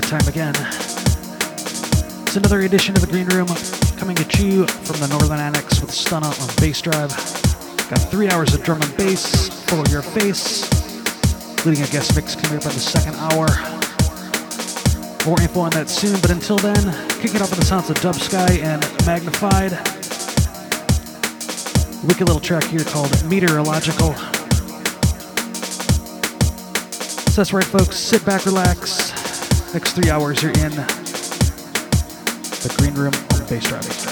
That time again. It's another edition of the Green Room coming at you from the Northern Annex with Stunna on Bassdrive. Got three hours of drum and bass full of your face, including a guest mix coming up in the second hour. More info on that soon, but until then, kick it off with the sounds of Dubsky and Magnafide. Wicked little track here called Meteorological. So that's right, folks. Sit back, relax. Next three hours, you're in the green room on bass driving.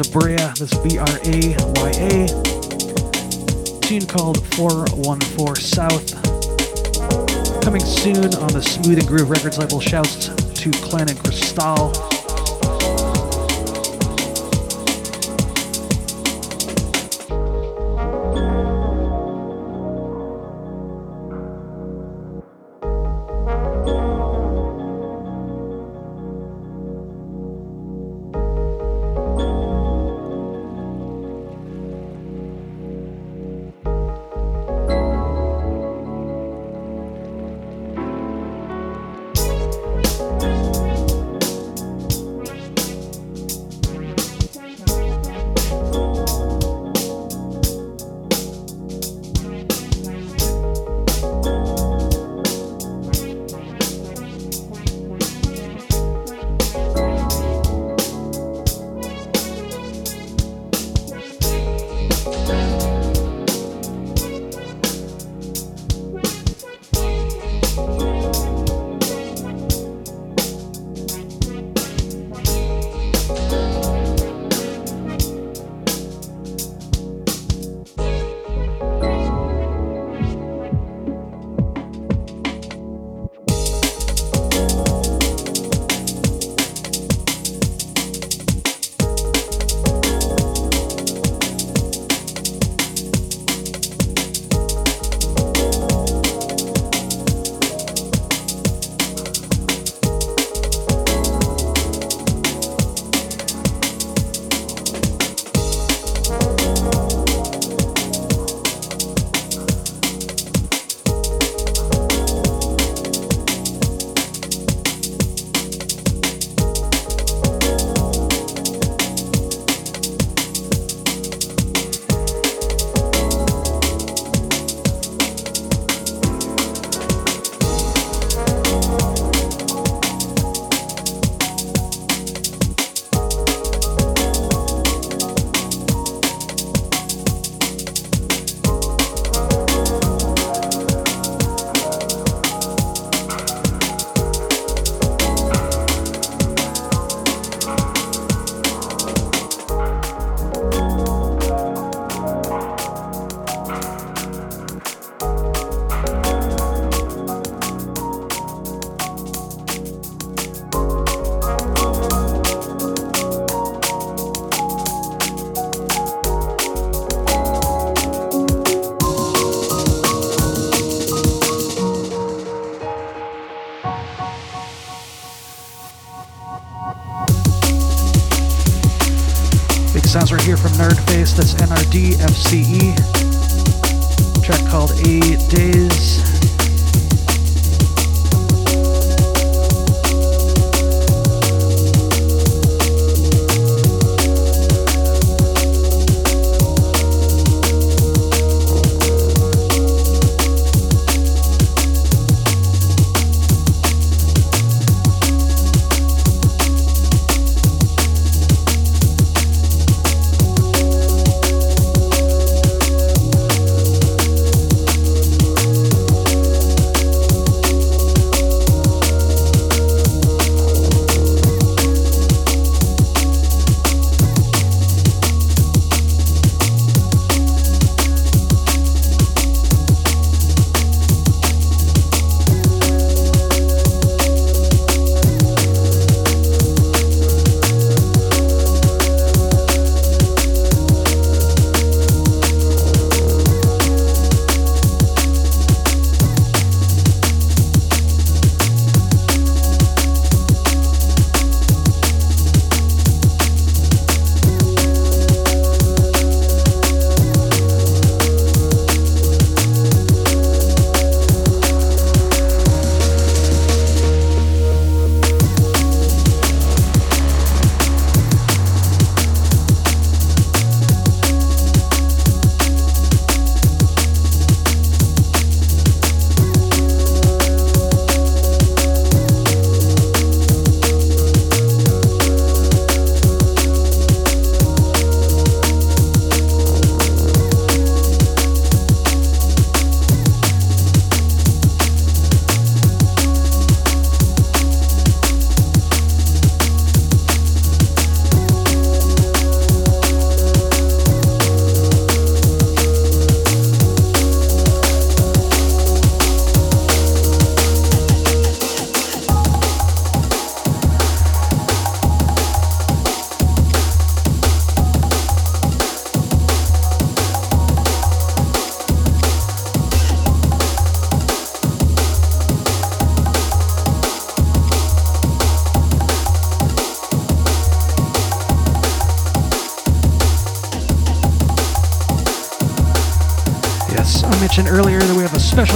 Of Braya, this B R A Y A. Tune called 414 South. Coming soon on the Smooth and Groove Records label. Shouts to Clan and Cristal.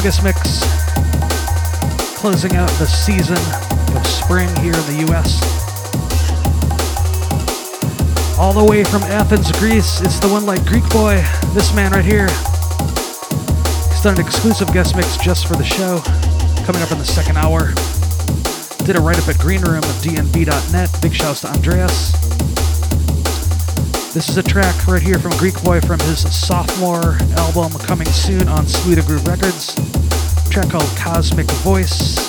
A guest mix closing out the season of spring here in the US. All the way from Athens, Greece, it's the one like Greekboy, this man right here. He's done an exclusive guest mix just for the show, coming up in the second hour. Did it right up at greenroom at dnb.net. Big shouts to Andreas. This is a track right here from Greekboy from his sophomore album coming soon on Sweeter Groove Records. Track called Cosmic Voice.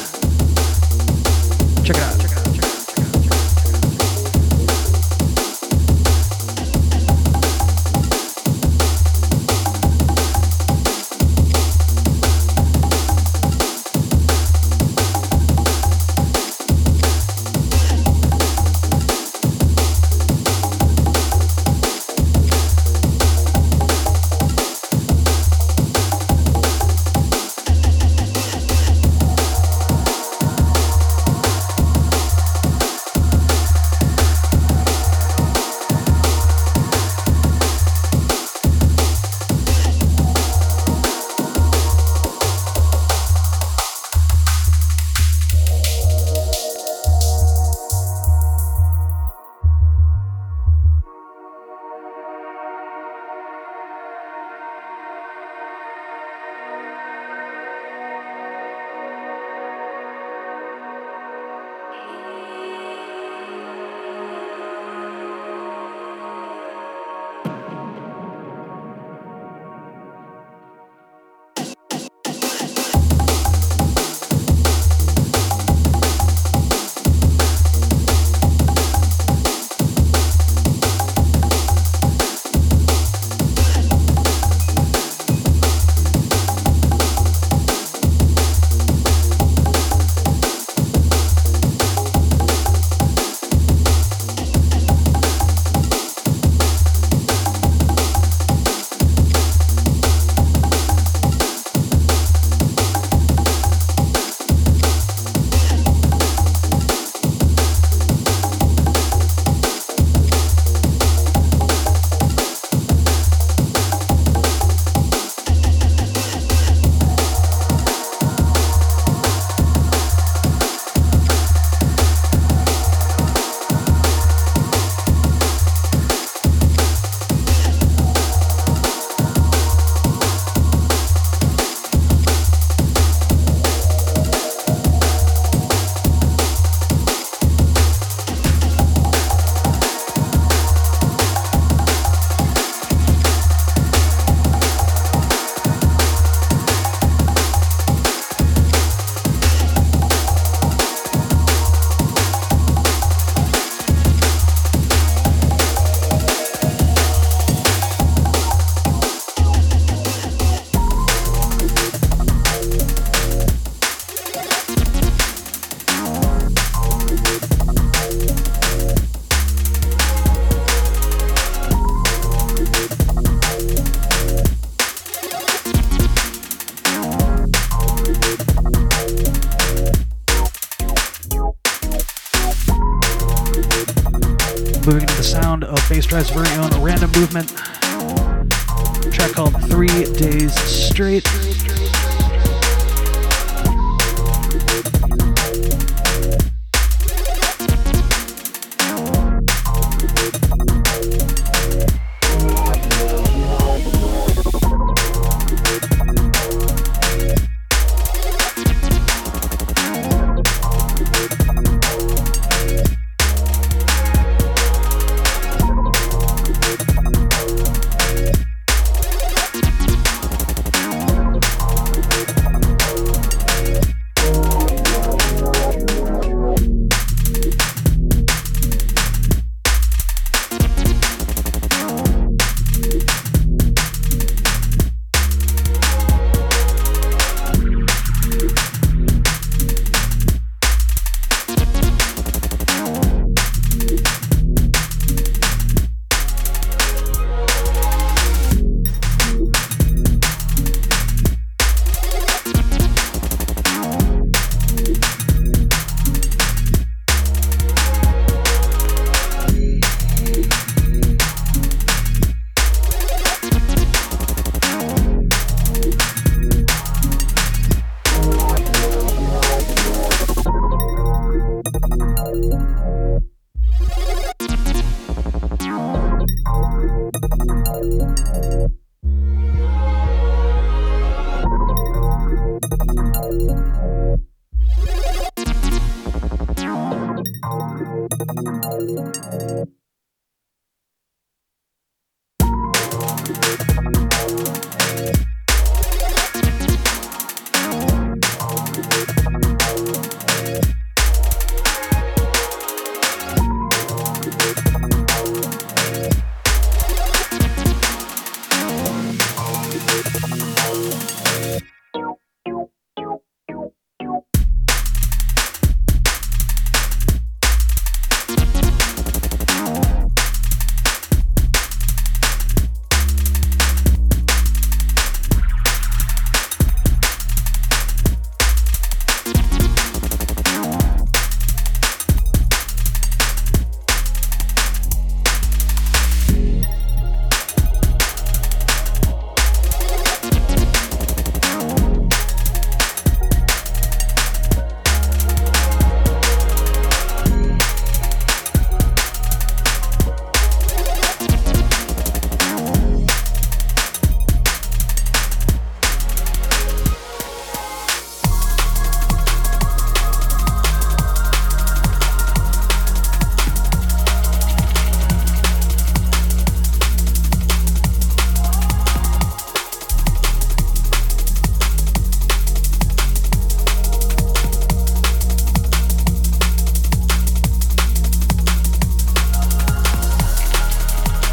Bassdrive's very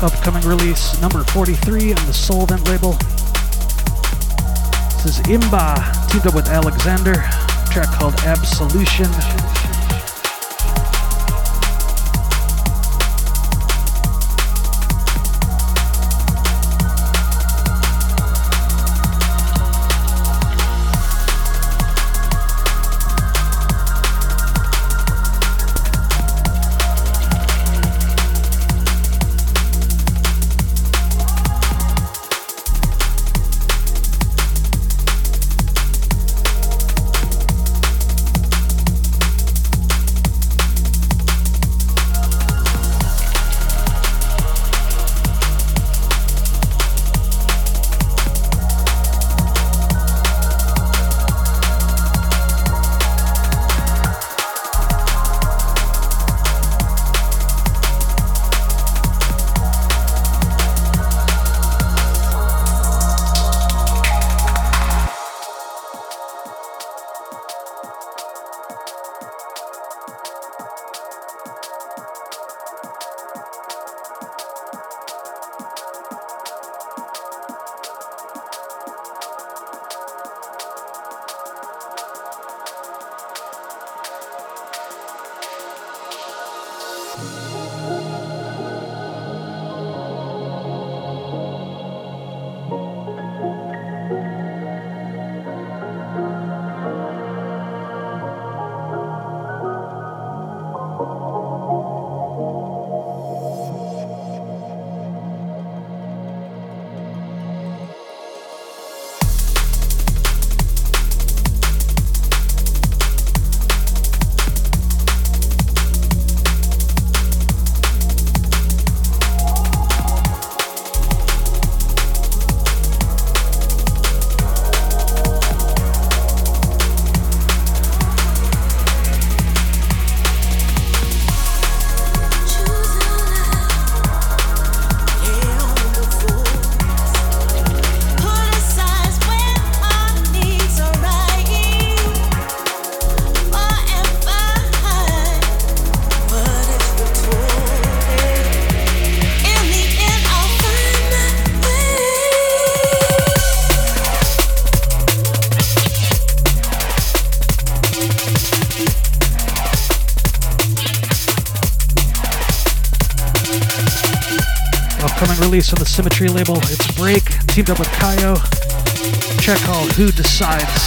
Upcoming release number 43 on the Solvent label. This is Imba, teamed up with Alexvnder, track called Absolution. Release on the Symmetry label. It's Break, teamed up with Kyo. Check called Who Decides.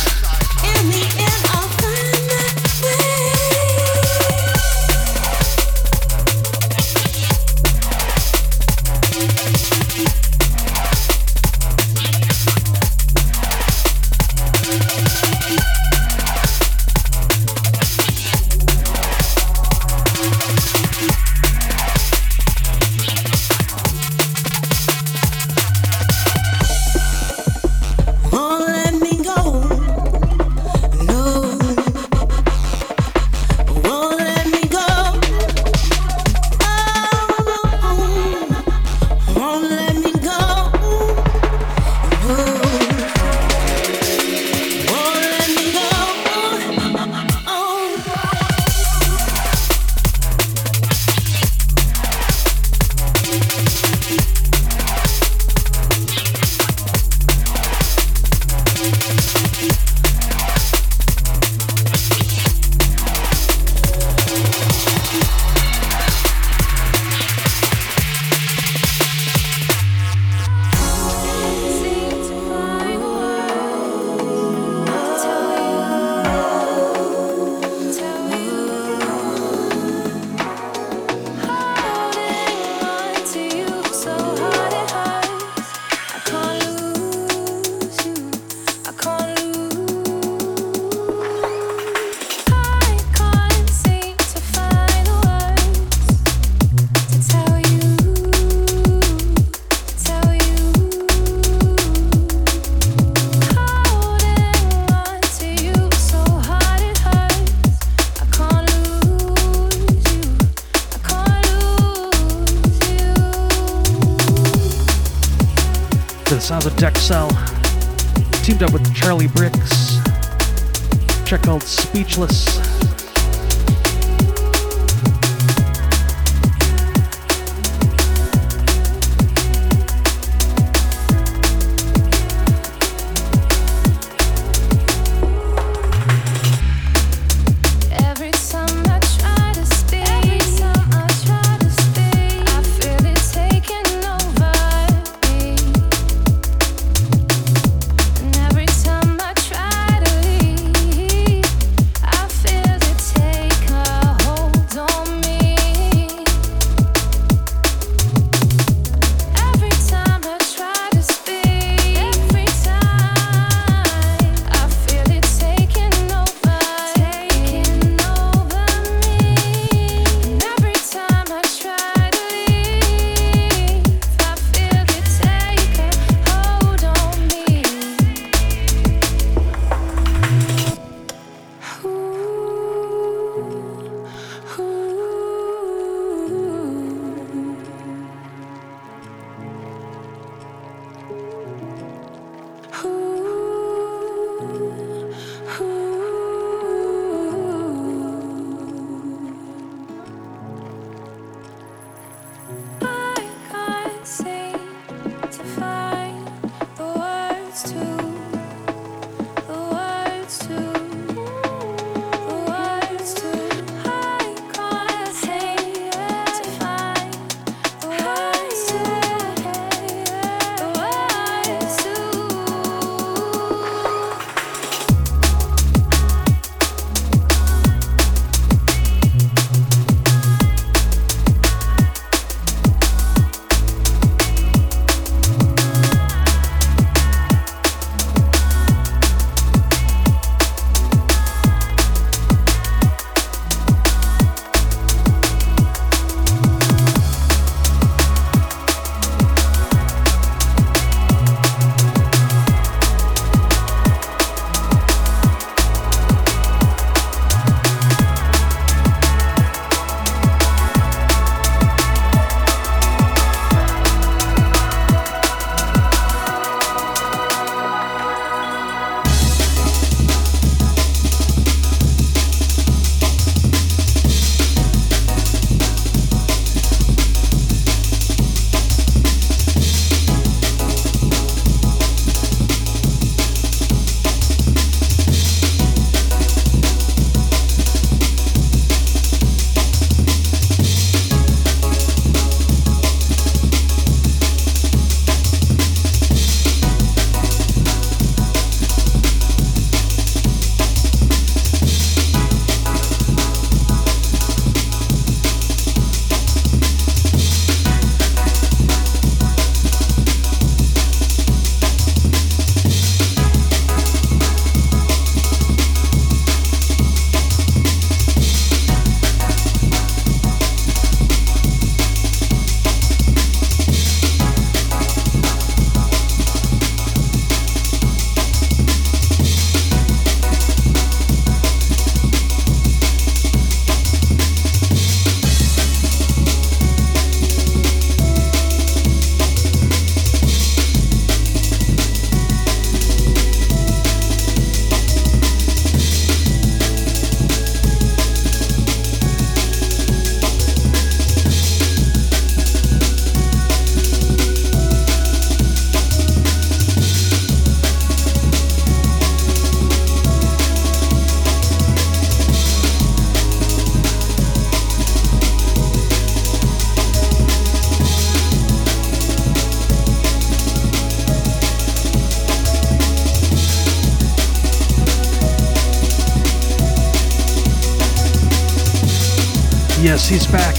He's back.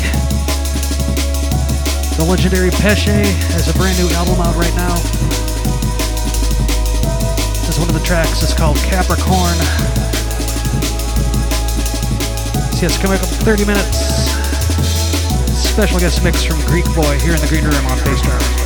The legendary Peshay has a brand new album out right now. This is one of the tracks. It's called Capricorn. So yes, coming up in 30 minutes. Special guest mix from Greekboy here in the Green Room on Bassdrive. Silence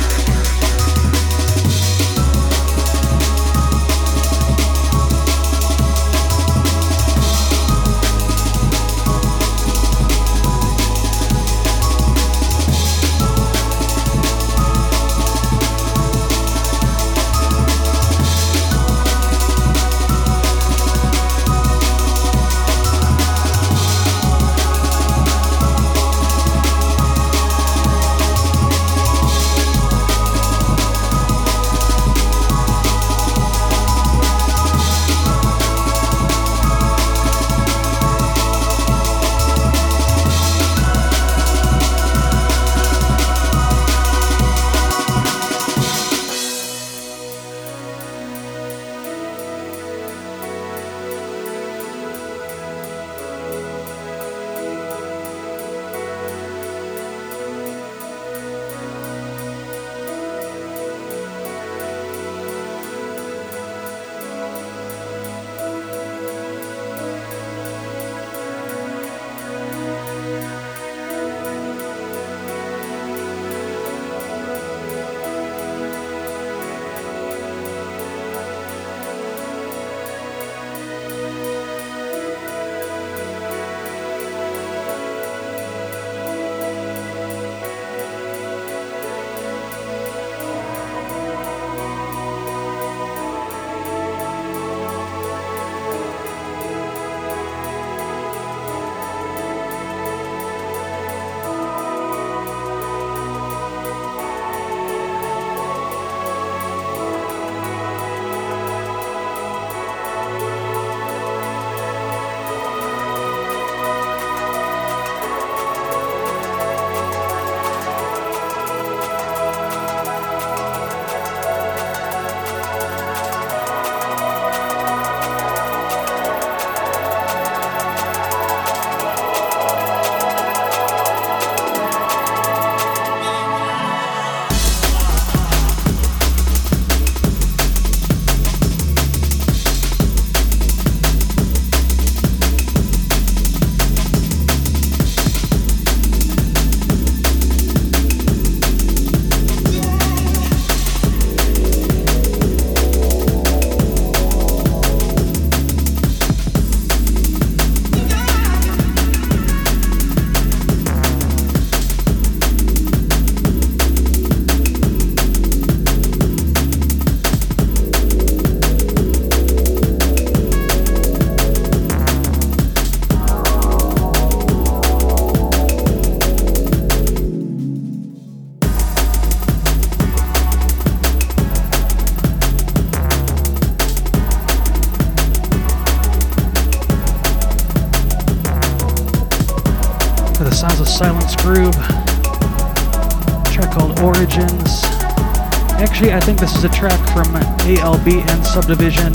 Subdivision.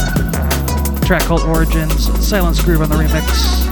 track called Origins. Silence Groove on the remix.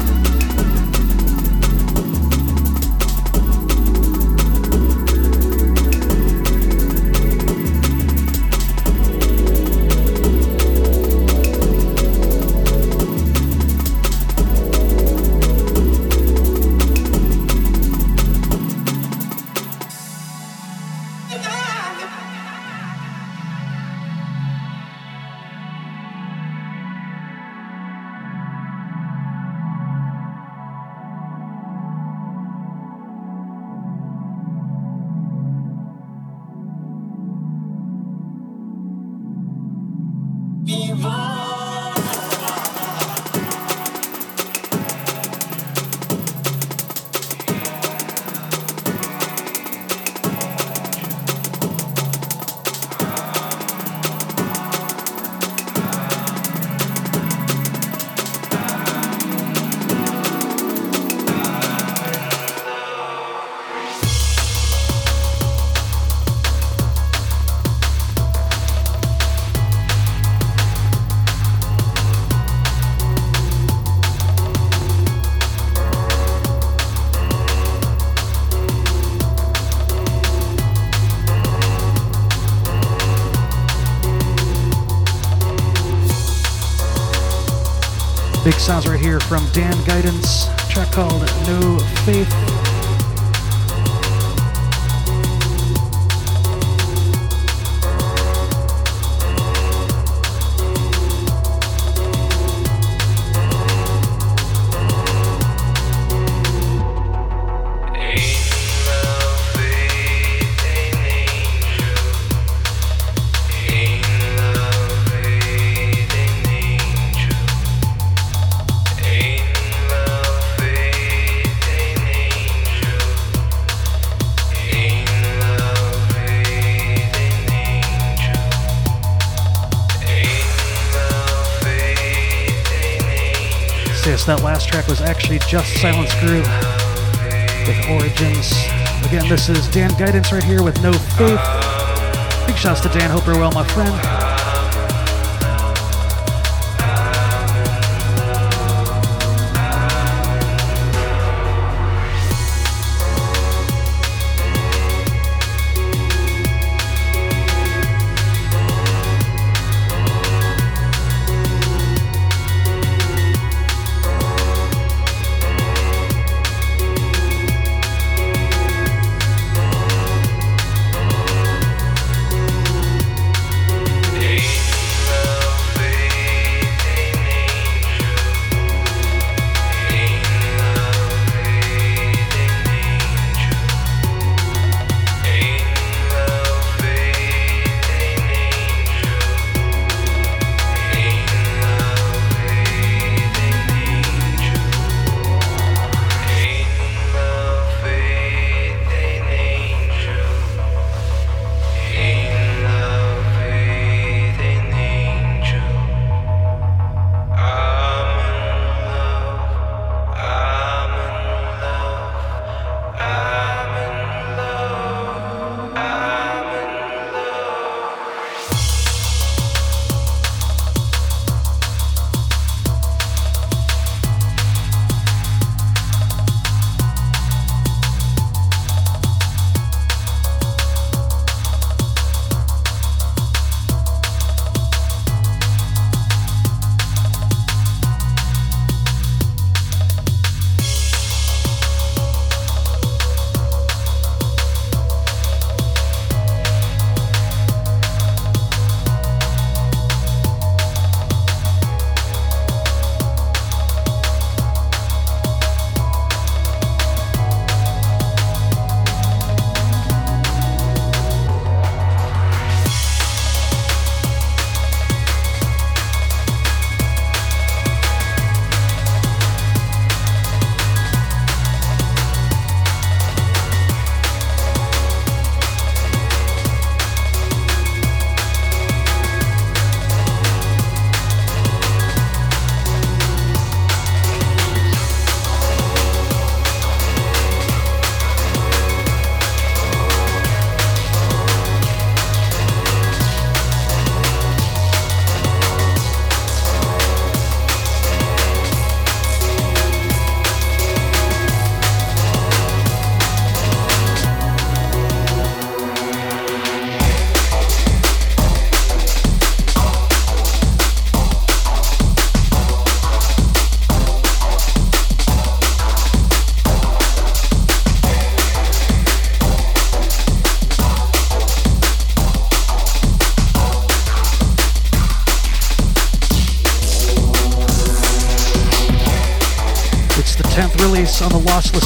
From Dan Guidance, track called No Faith. Actually just Silence Groove with Origins. Again, this is Dan Guidance right here with No Faith. Big shouts to Dan. Hope you're well, my friend.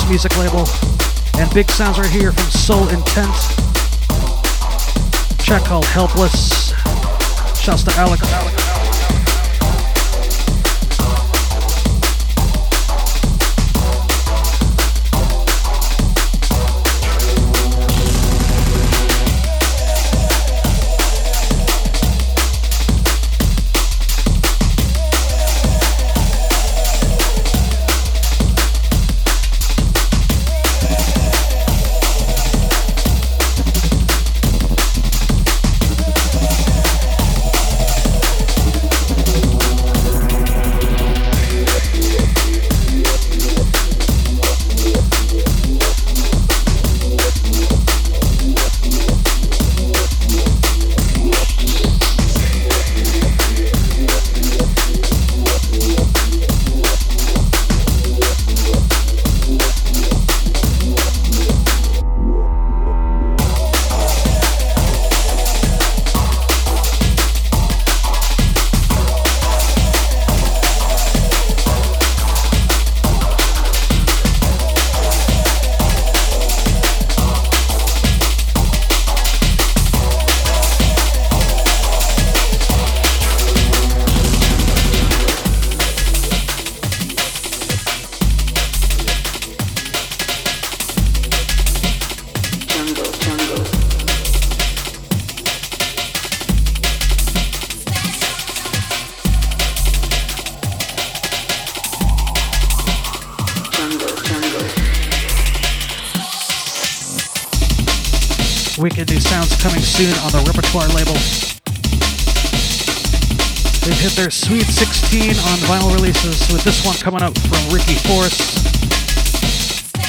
Music label. And big sounds right here from Soul Intent. Track called Helpless. Shouts to Alex. soon with this one coming up from Ricky Force.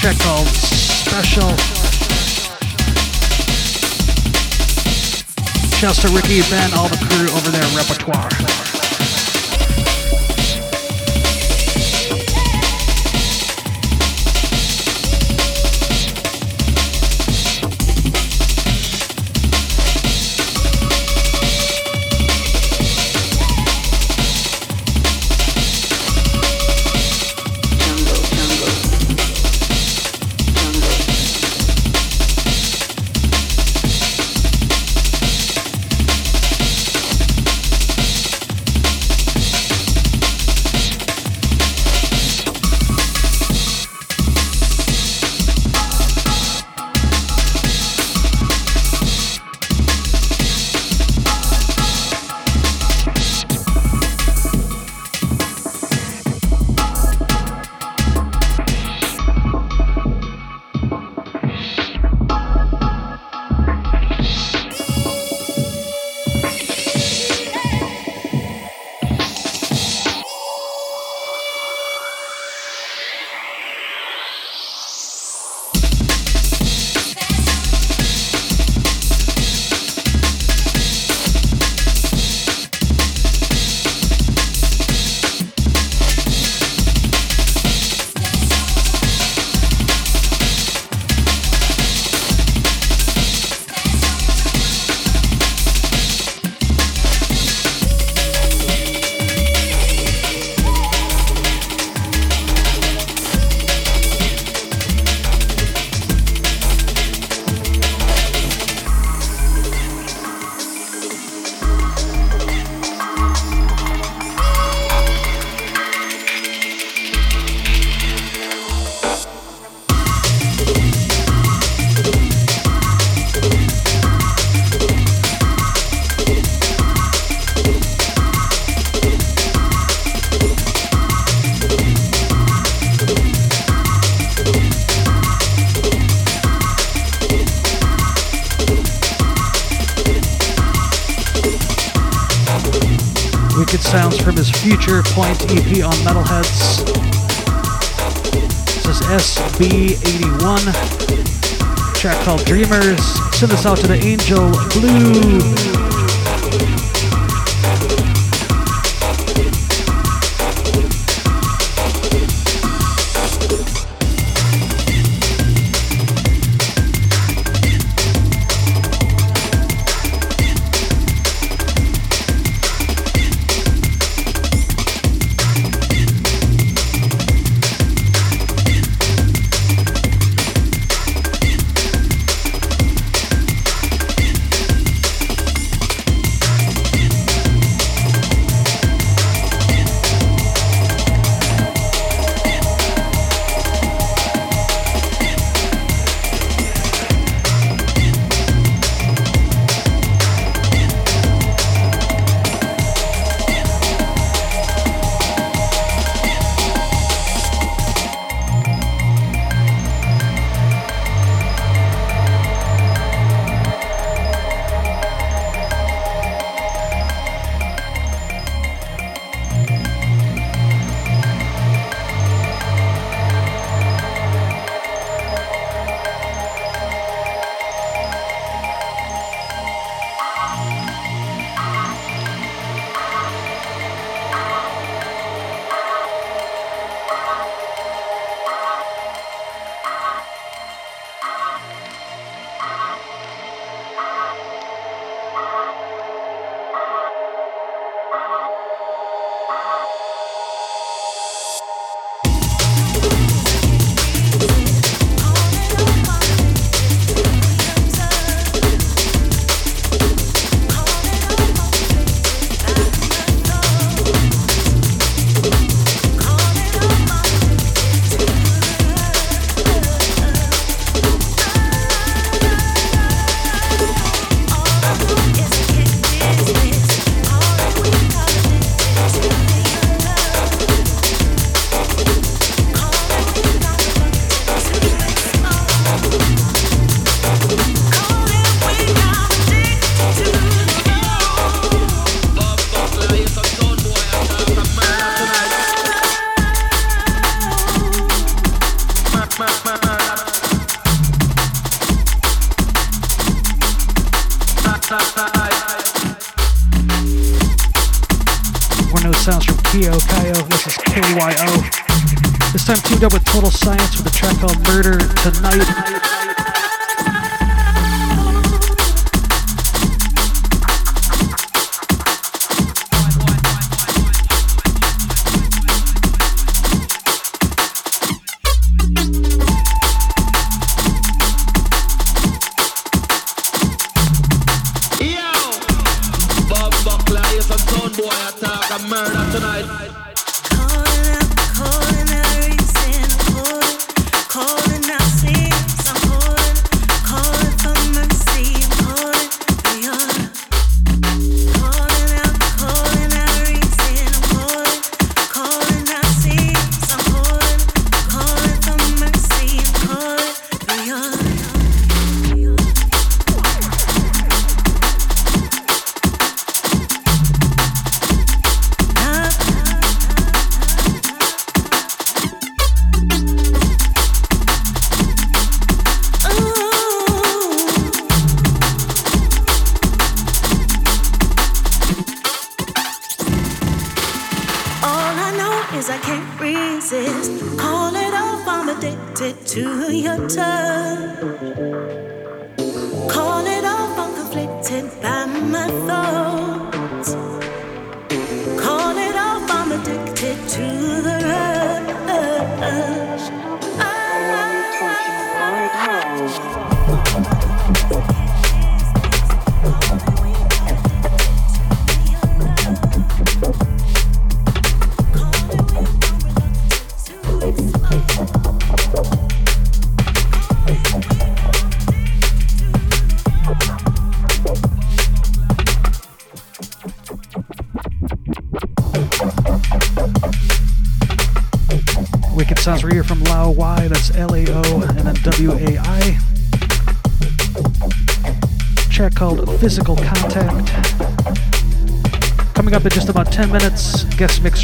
Check called Special. Shouts to Ricky, Ben, all the crew over there Repertoire. Future Point EP on Metalheadz. This is SB81. Track called Dreamers. Send this out to the Angel Blue.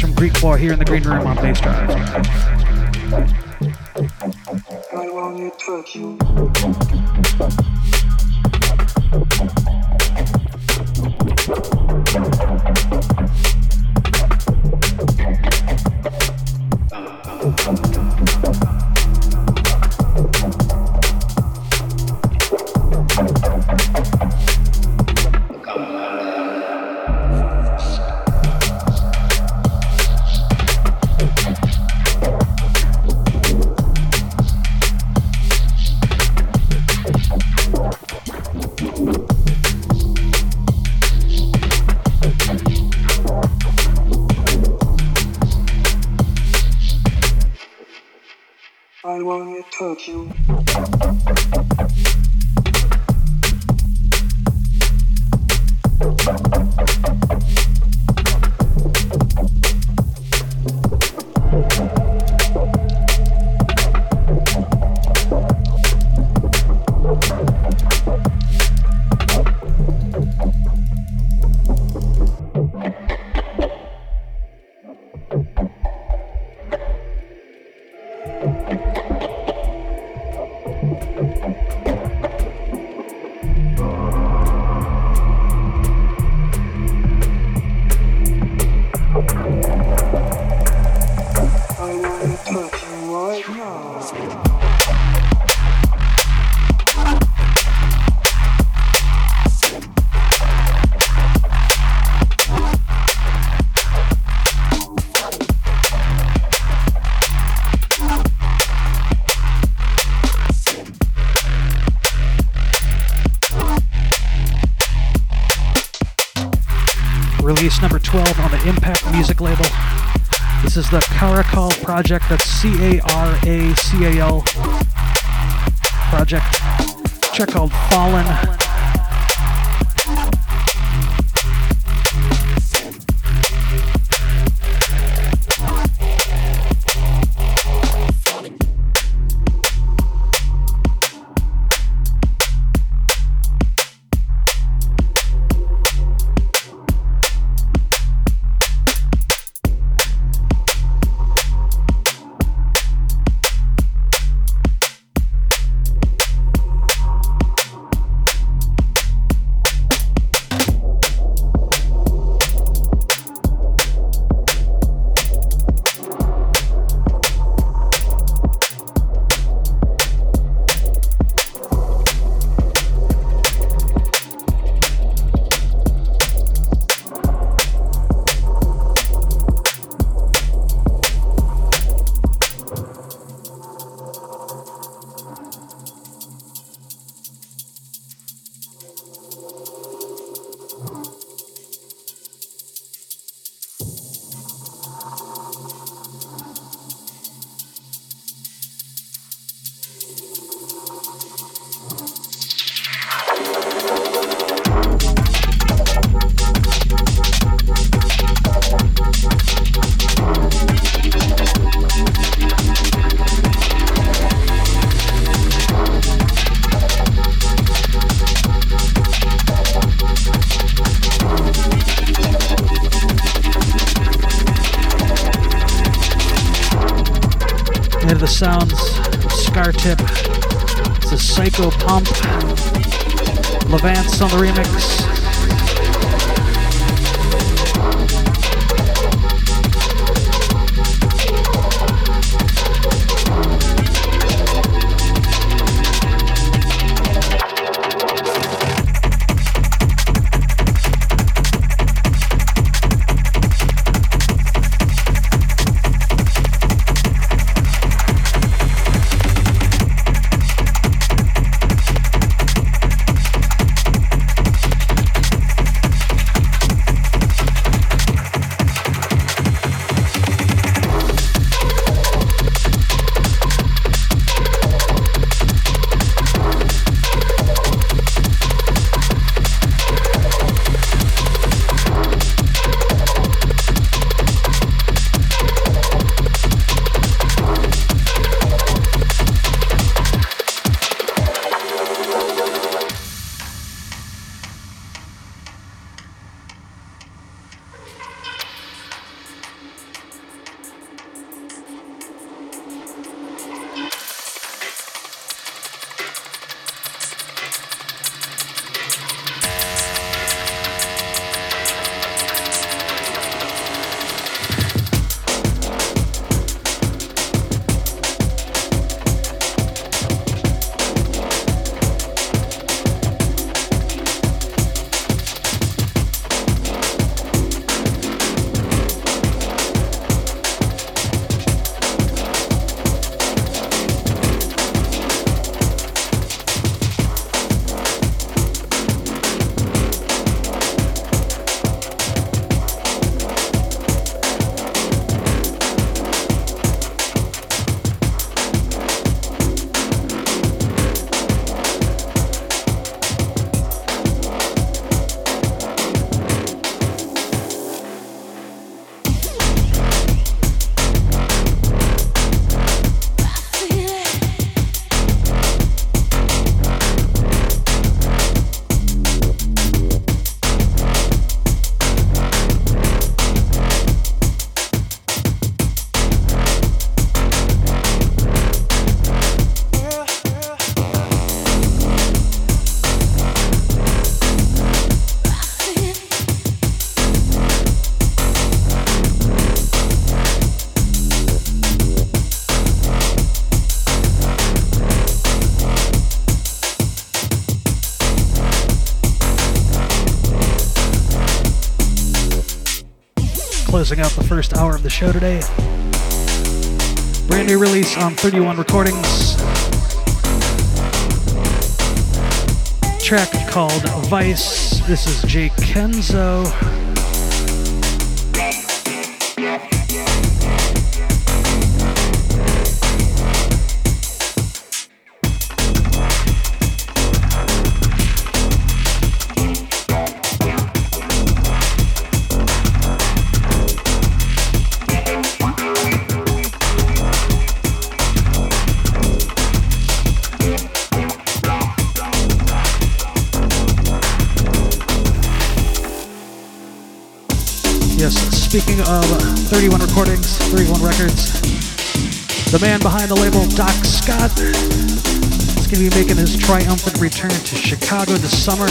From Greekboy here in the green room on Bassdrive. Release project, that's C A R A C A L project. Check called Fallin'. The show today. Brand new release on 31 Recordings. Track called Vice. This is J Kenzo. 31 recordings, 31 records, the man behind the label, Doc Scott, is going to be making his triumphant return to Chicago this summer.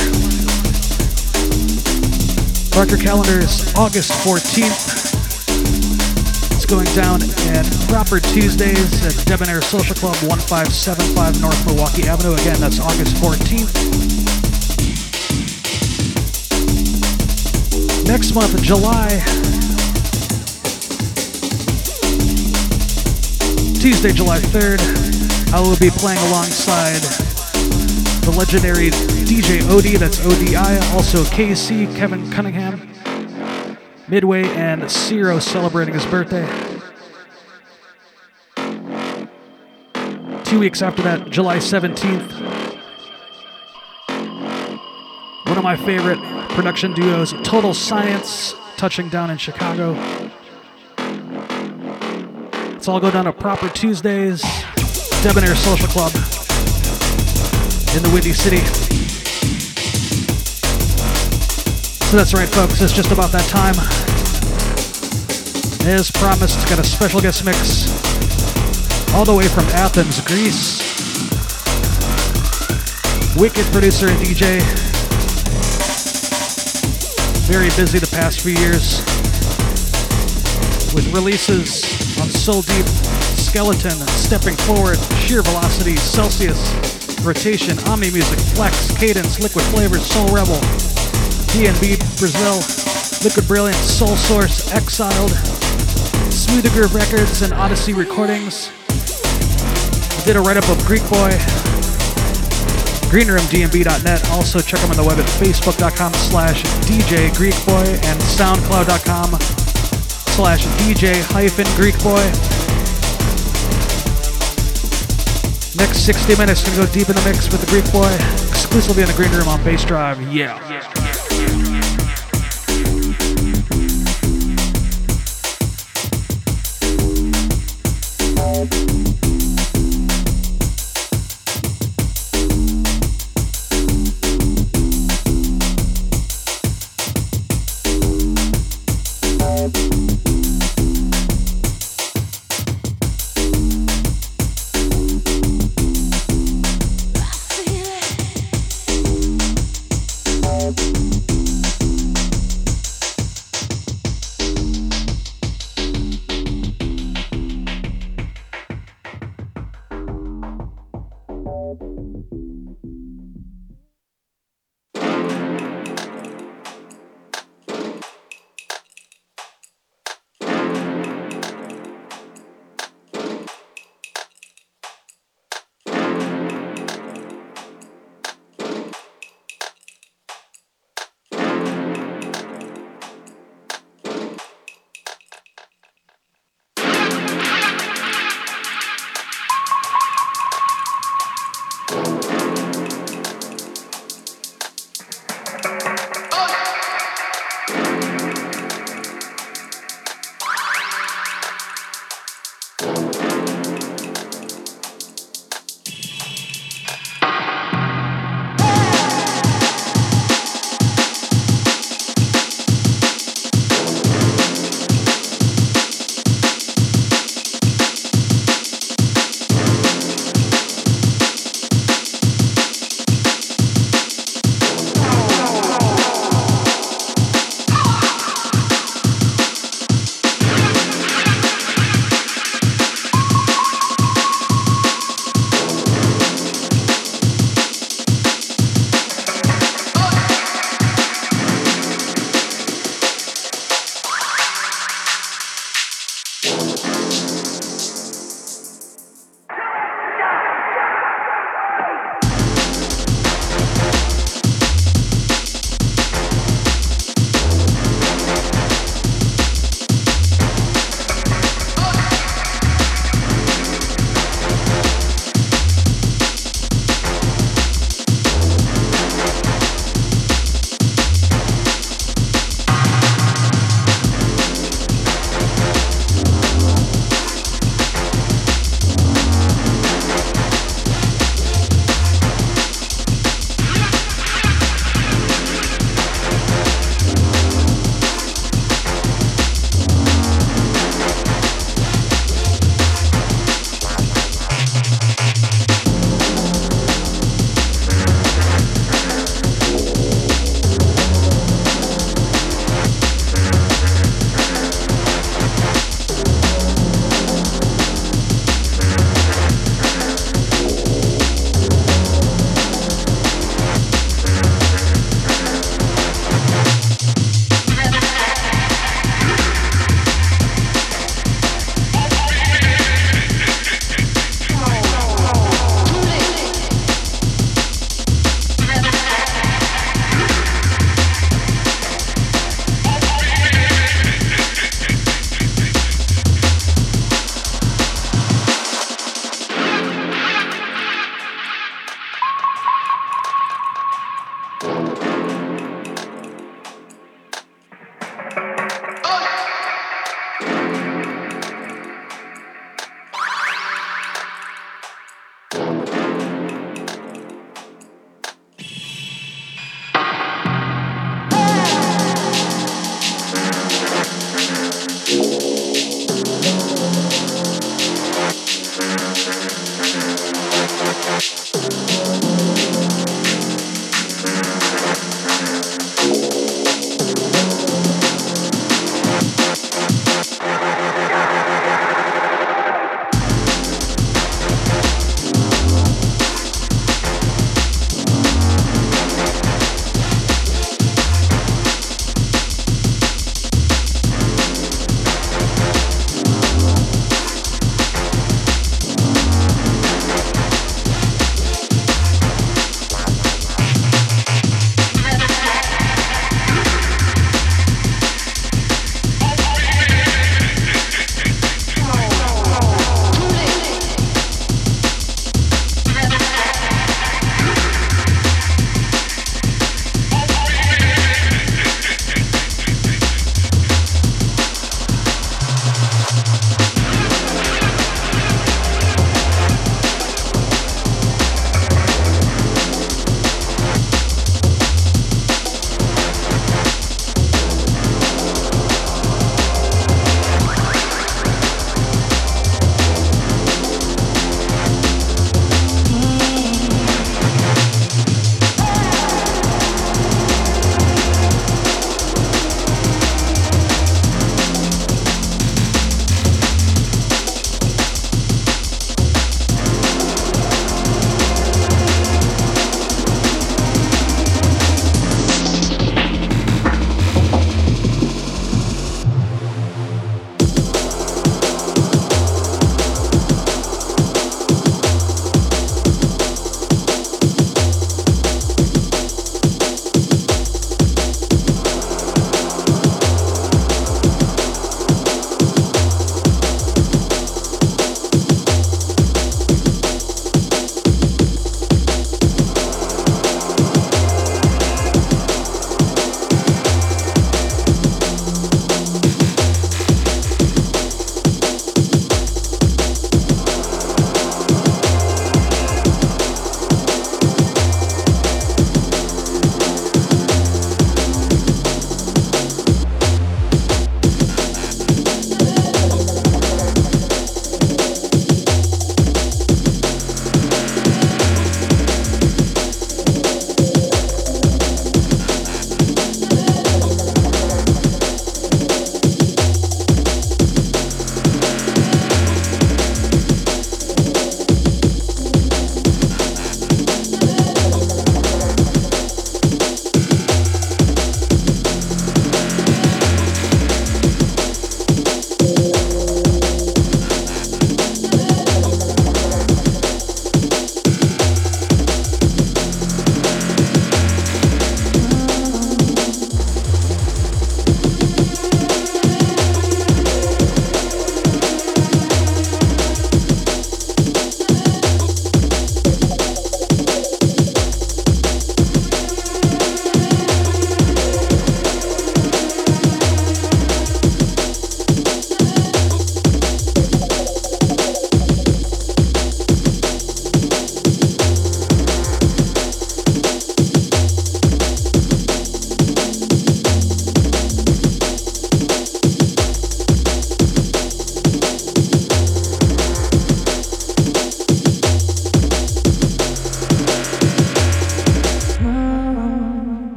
Mark your calendars, August 14th. It's going down at Proper Tuesdays at Debonair Social Club, 1575 North Milwaukee Avenue. Again, that's August 14th. Next month, July, Tuesday, July 3rd, I will be playing alongside the legendary DJ Odie, that's ODI, also KC, Kevin Cunningham, Midway, and Zero celebrating his birthday. Two weeks after that, July 17th, one of my favorite production duos, Total Science, touching down in Chicago. Let's all go down to Proper Tuesdays, Debonair Social Club in the Windy City. So that's right, folks, it's just about that time. As promised, got a special guest mix all the way from Athens, Greece. Wicked producer and DJ. Very busy the past few years with releases Soul Deep, Skeleton, Stepping Forward, Sheer Velocity, Celsius, Rotation, Omni Music, Flex, Cadence, Liquid Flavors, Soul Rebel, DNB Brazil, Liquid Brilliant, Soul Source, Exiled, Smooth Groove Records, and Odyssey Recordings. Did a write up of Greekboy, greenroomdnb.net. Also check them on the web at facebook.com slash DJ Greek Boy and soundcloud.com slash DJ hyphen Greekboy. Next 60 minutes gonna go deep in the mix with the Greekboy, exclusively in the green room on Bassdrive. Yeah. yeah.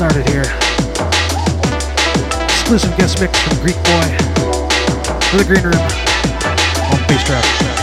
started here. Exclusive guest mix from Greekboy for the Green Room on Bass Trap.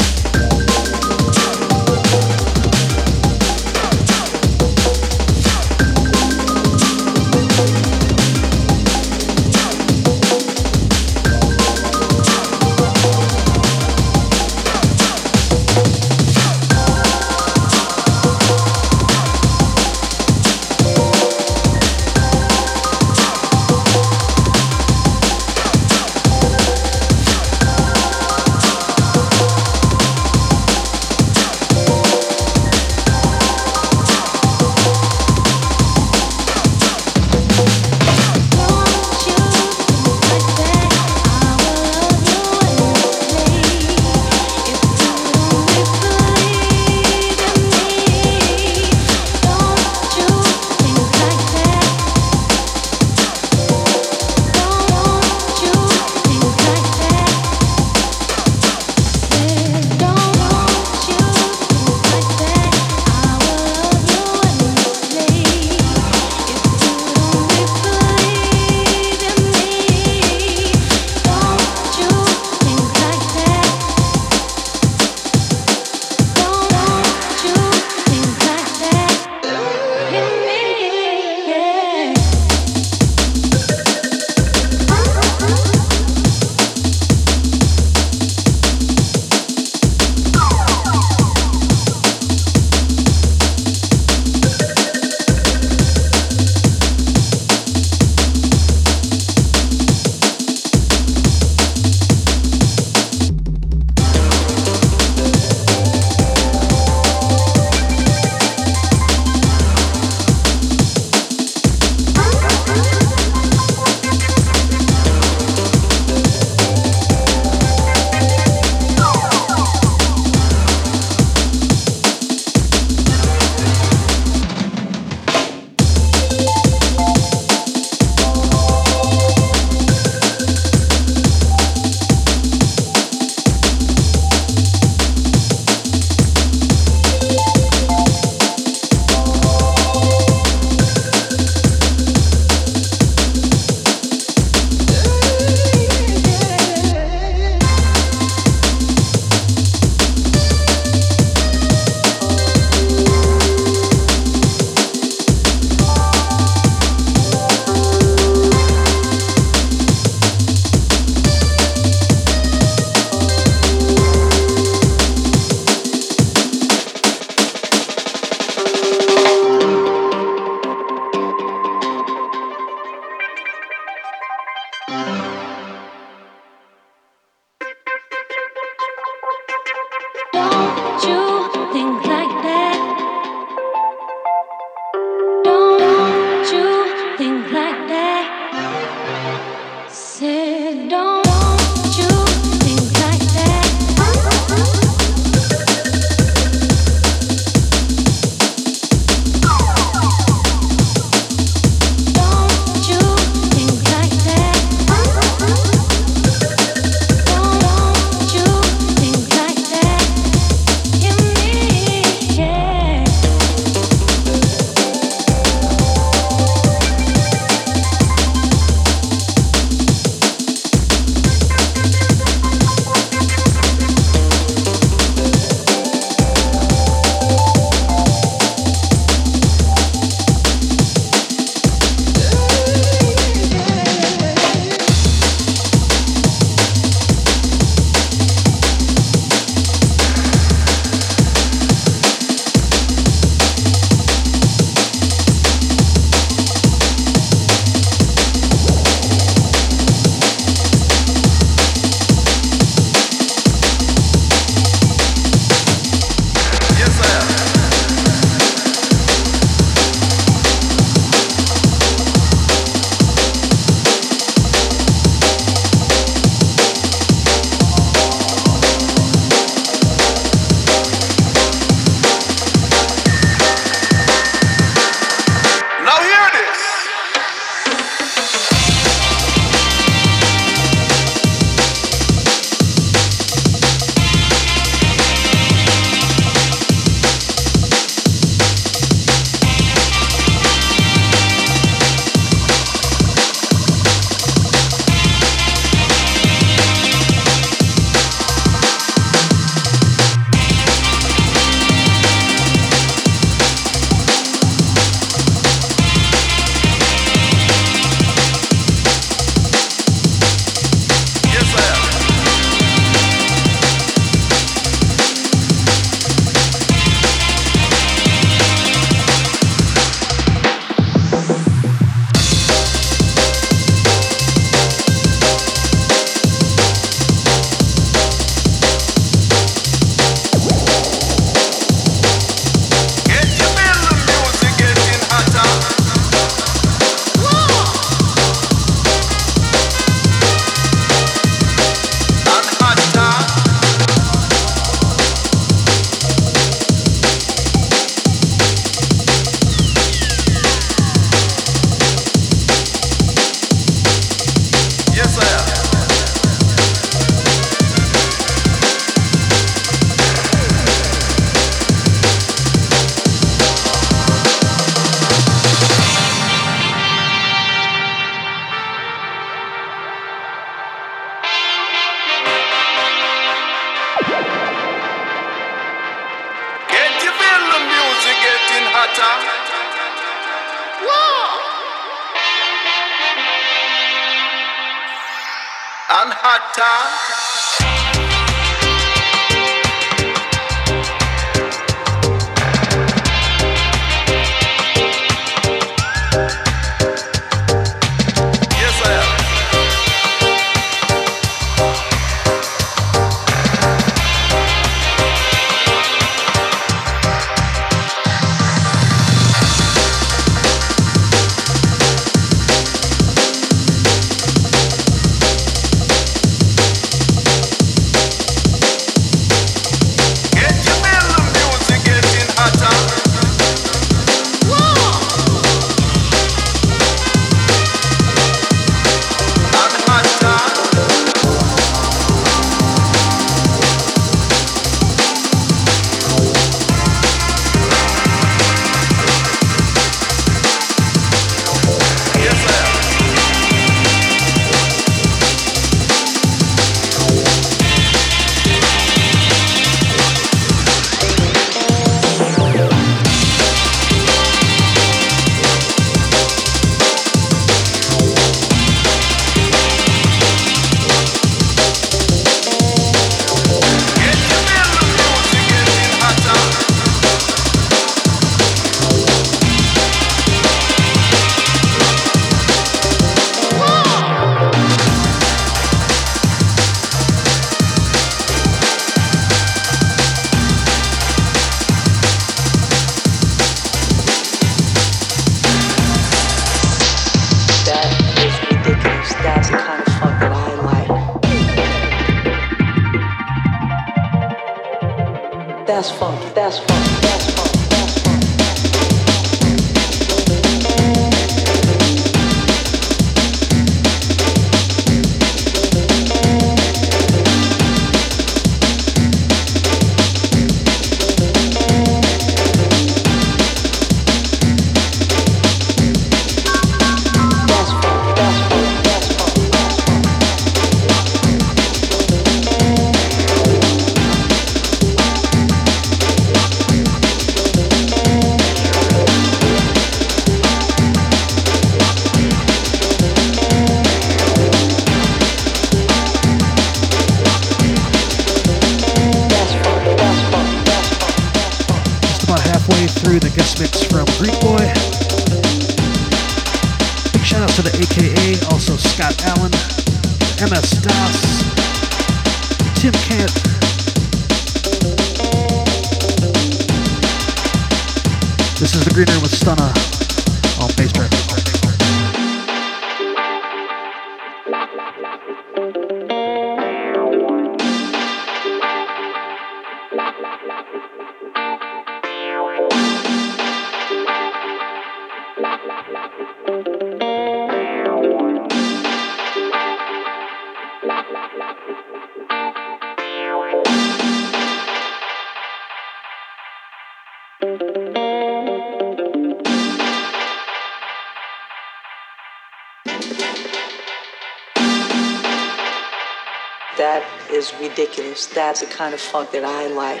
That's the kind of funk that I like.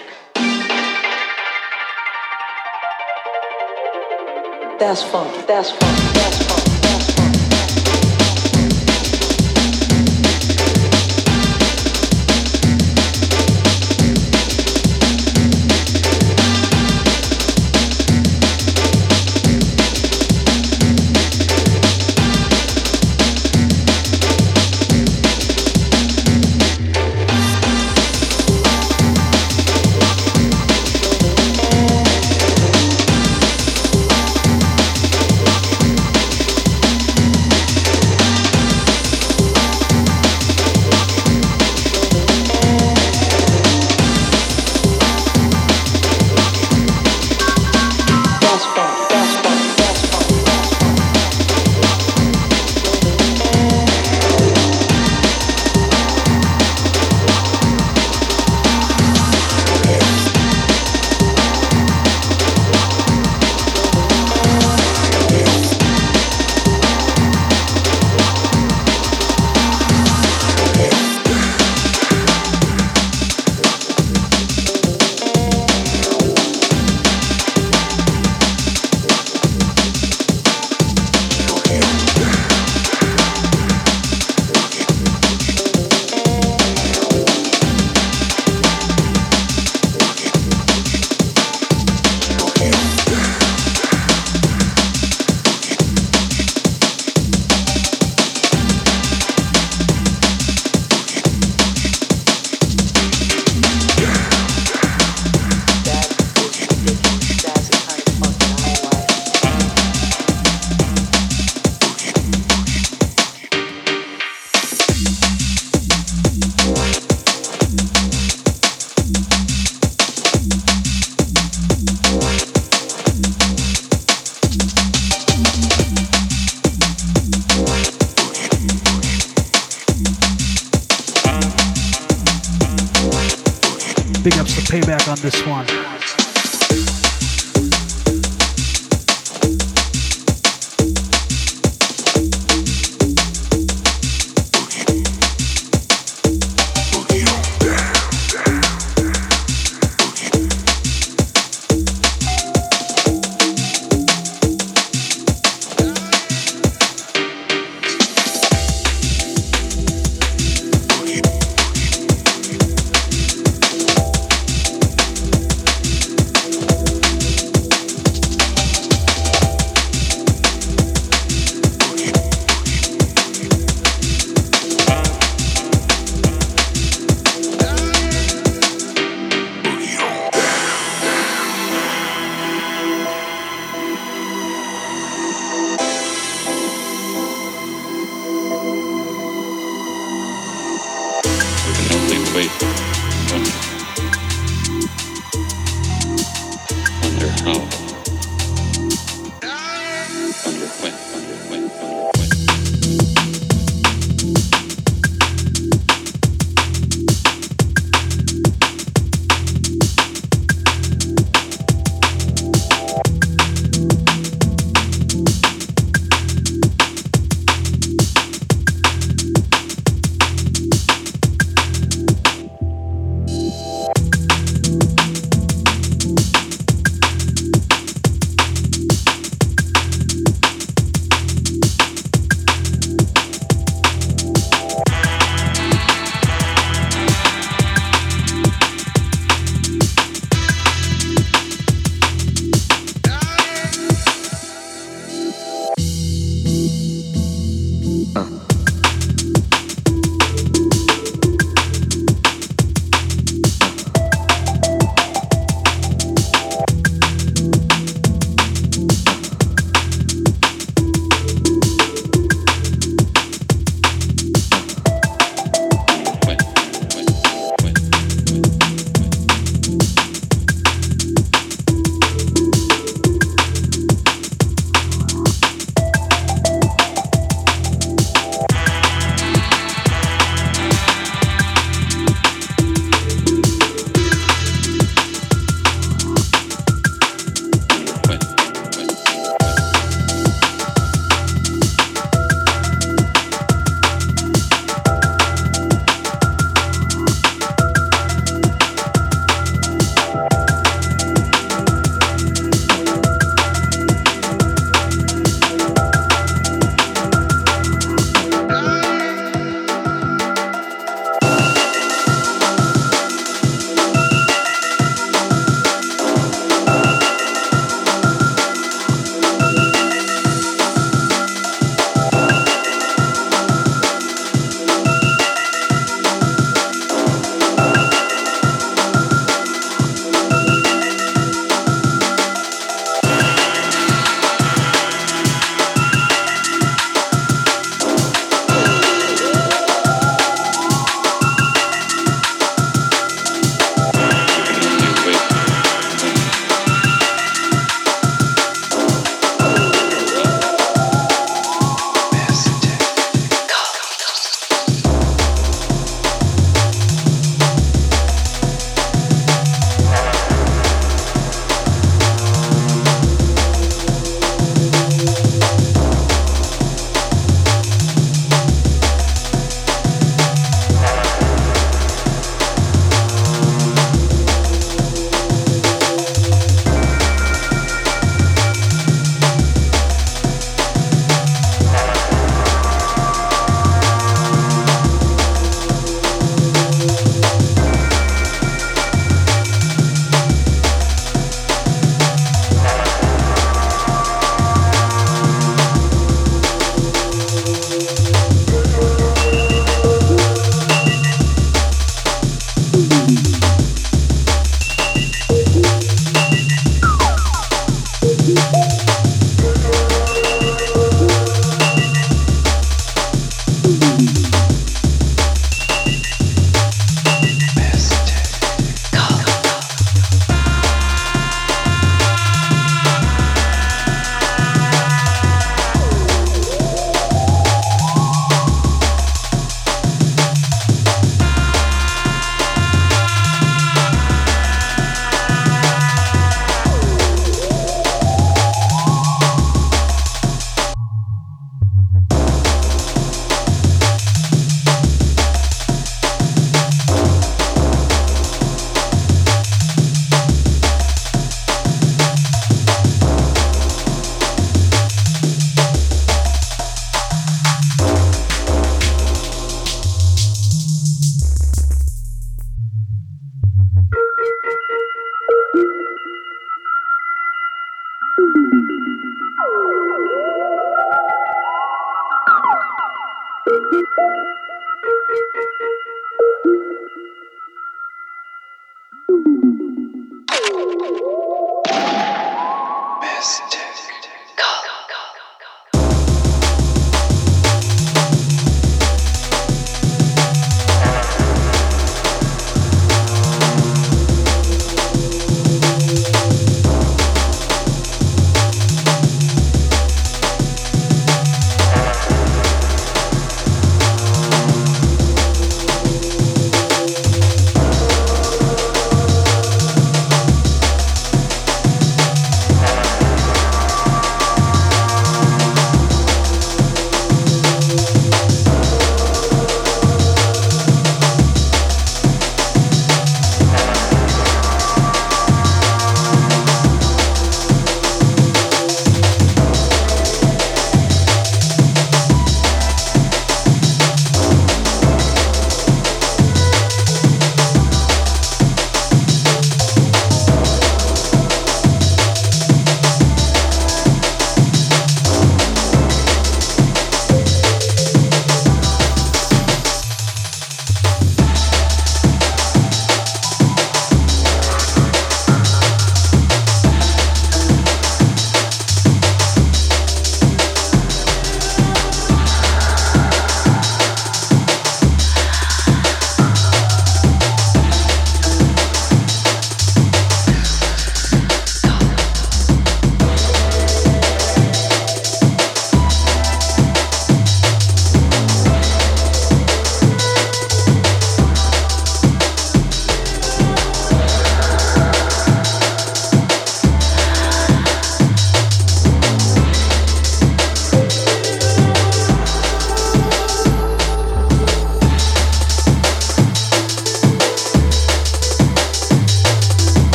That's funk. That's funk.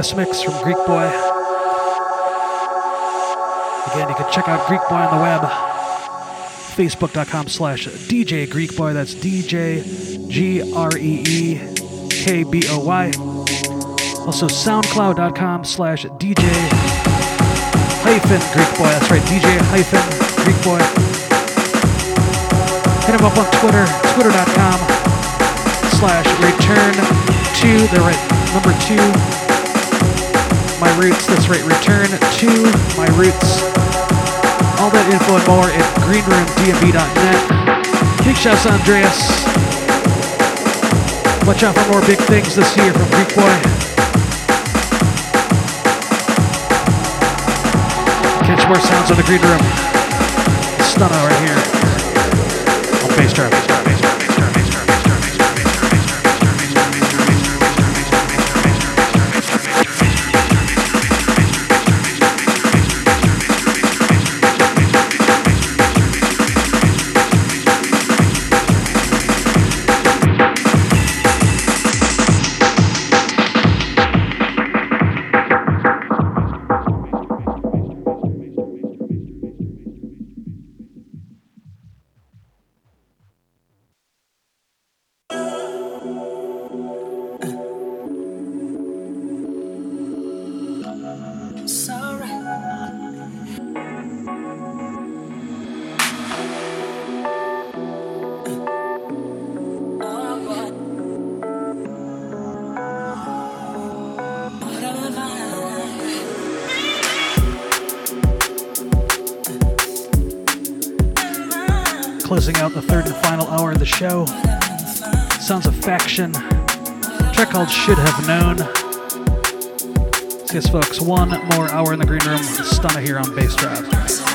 guest mix from Greekboy. Again, you can check out Greekboy on the web. Facebook.com slash DJ Greekboy. That's DJ G R E E K B O Y. Also, SoundCloud.com slash DJ hyphen Greekboy. That's right, DJ hyphen Greekboy. Hit him up on Twitter, twitter.com slash return to the right number two my roots. That's right, return to my roots. All that info and more at greenroomdmb.net. Big shouts Andreas. Watch out for more big things this year from Greekboy. Catch more sounds on the green room. Stunna right here. On Bassdrive. Show. Sounds of Phaction. Track called Should Have Known. So yes, folks, one more hour in the green room. Stunna here on Bassdrive.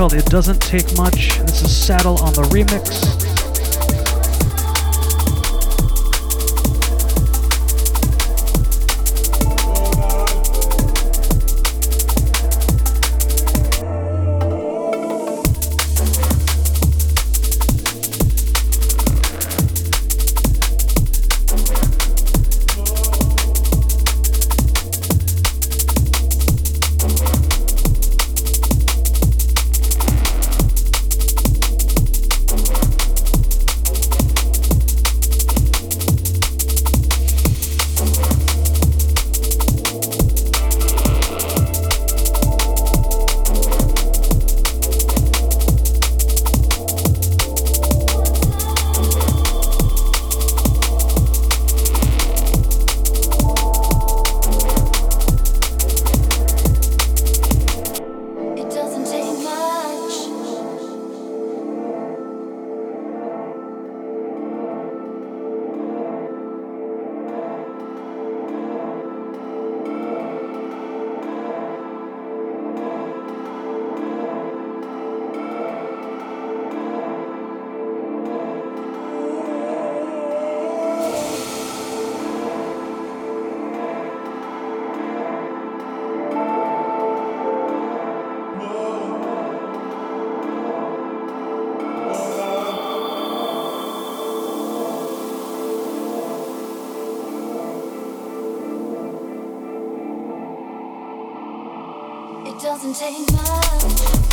It Doesn't Take Much. This is SATL on the remix. doesn't take much.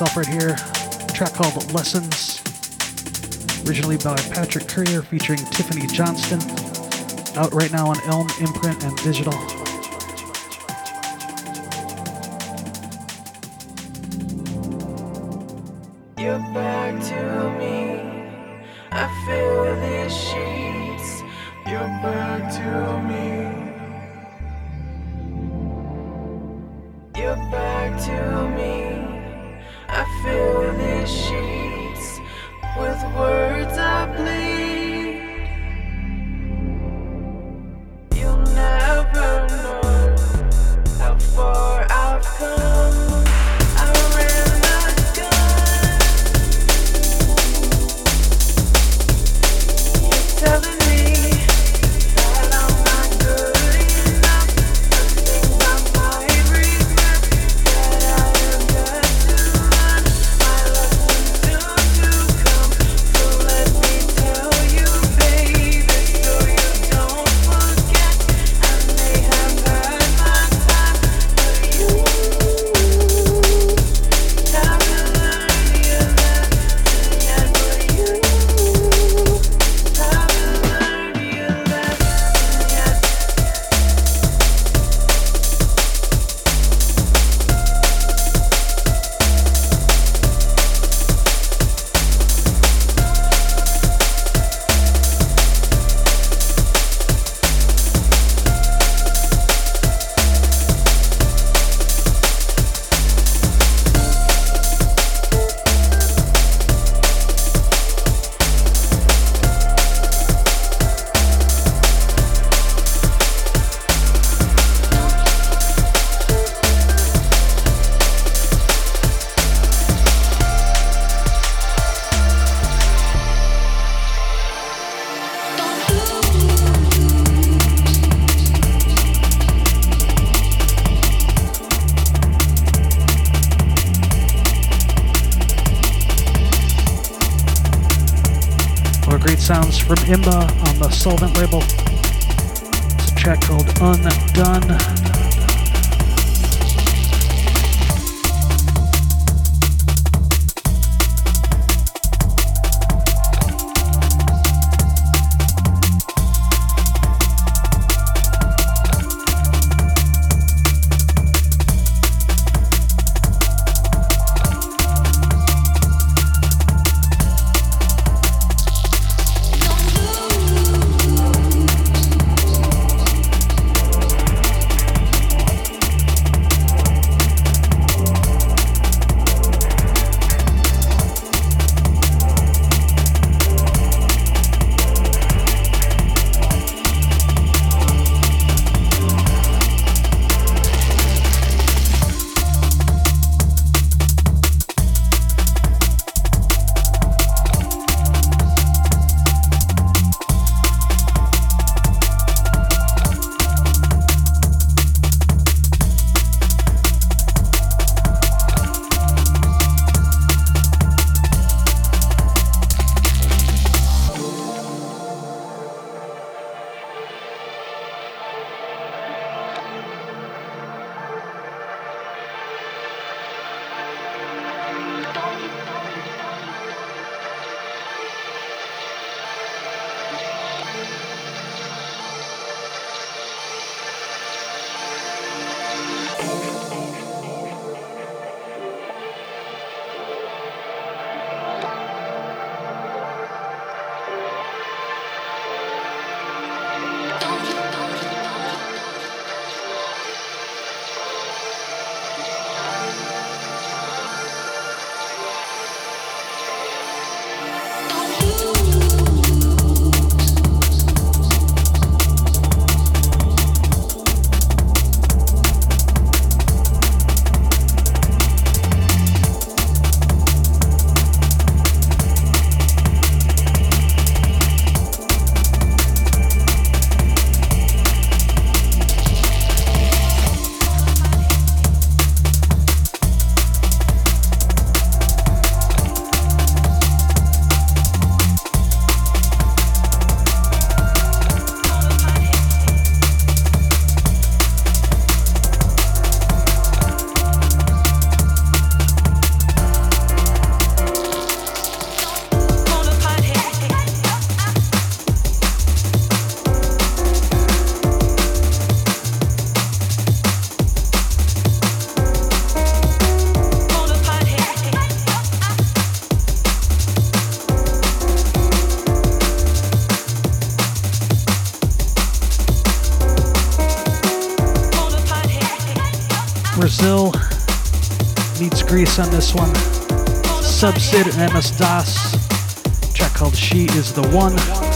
Myself right here. A track called Lessons, originally by Patrick Currier featuring Tiffany Johnston. Out right now on Elm Imprint and Digital. From Imba on the Solvent label. It's a track called Undone. On this one. Subsid mSdoS. Track called She is the One.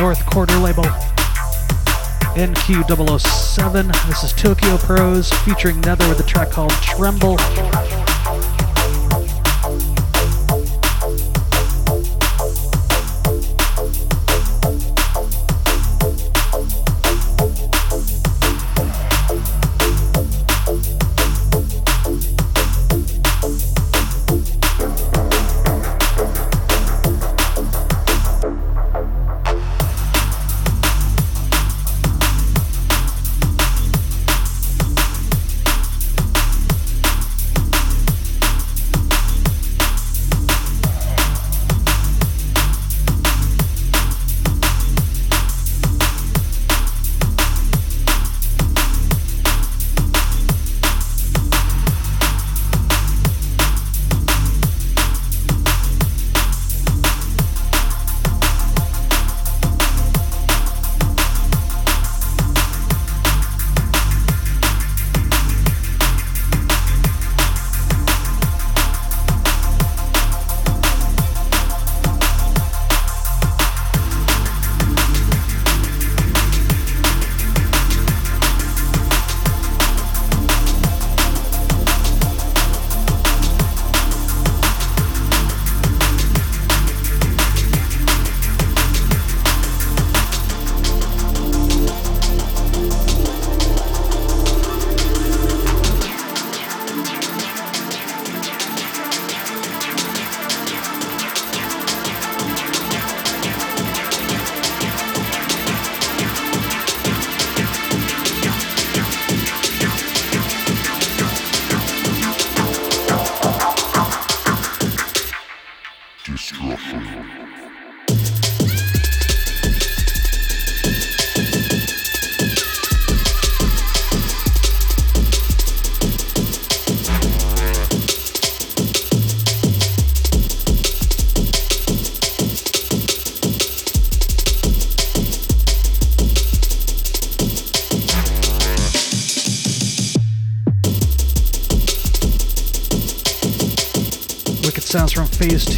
North Quarter label. NQ007. This is Tokyo Prose featuring Nether with a track called Tremble.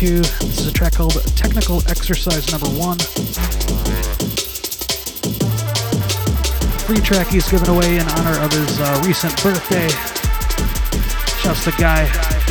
From 2. This is a track called Technical Exercise Number 1. Free track he's given away in honor of his uh, recent birthday. Shouts to Guy.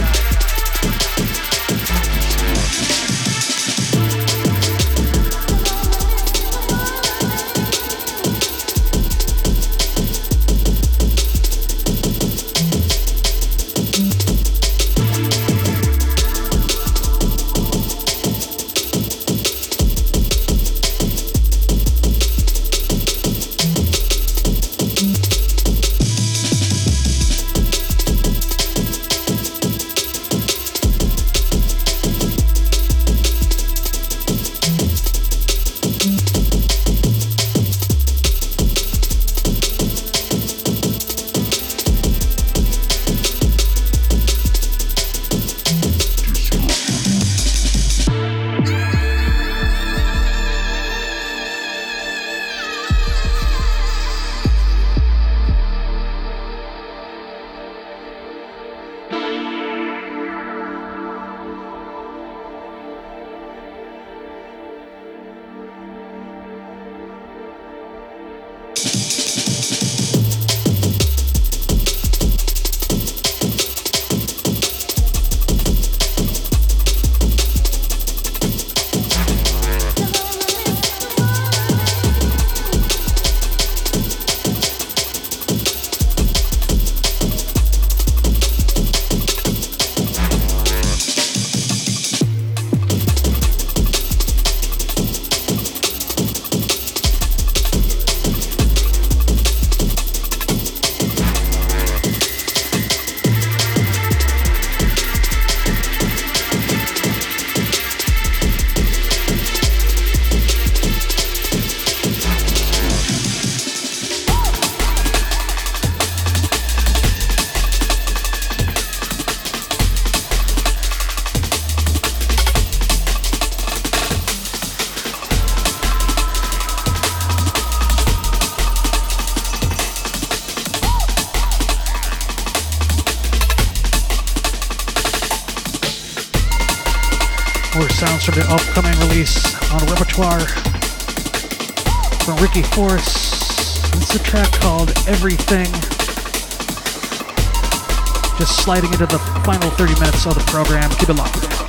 From Ricky Force. It's a track called Everything. Just sliding into the final 30 minutes of the program. Keep it locked.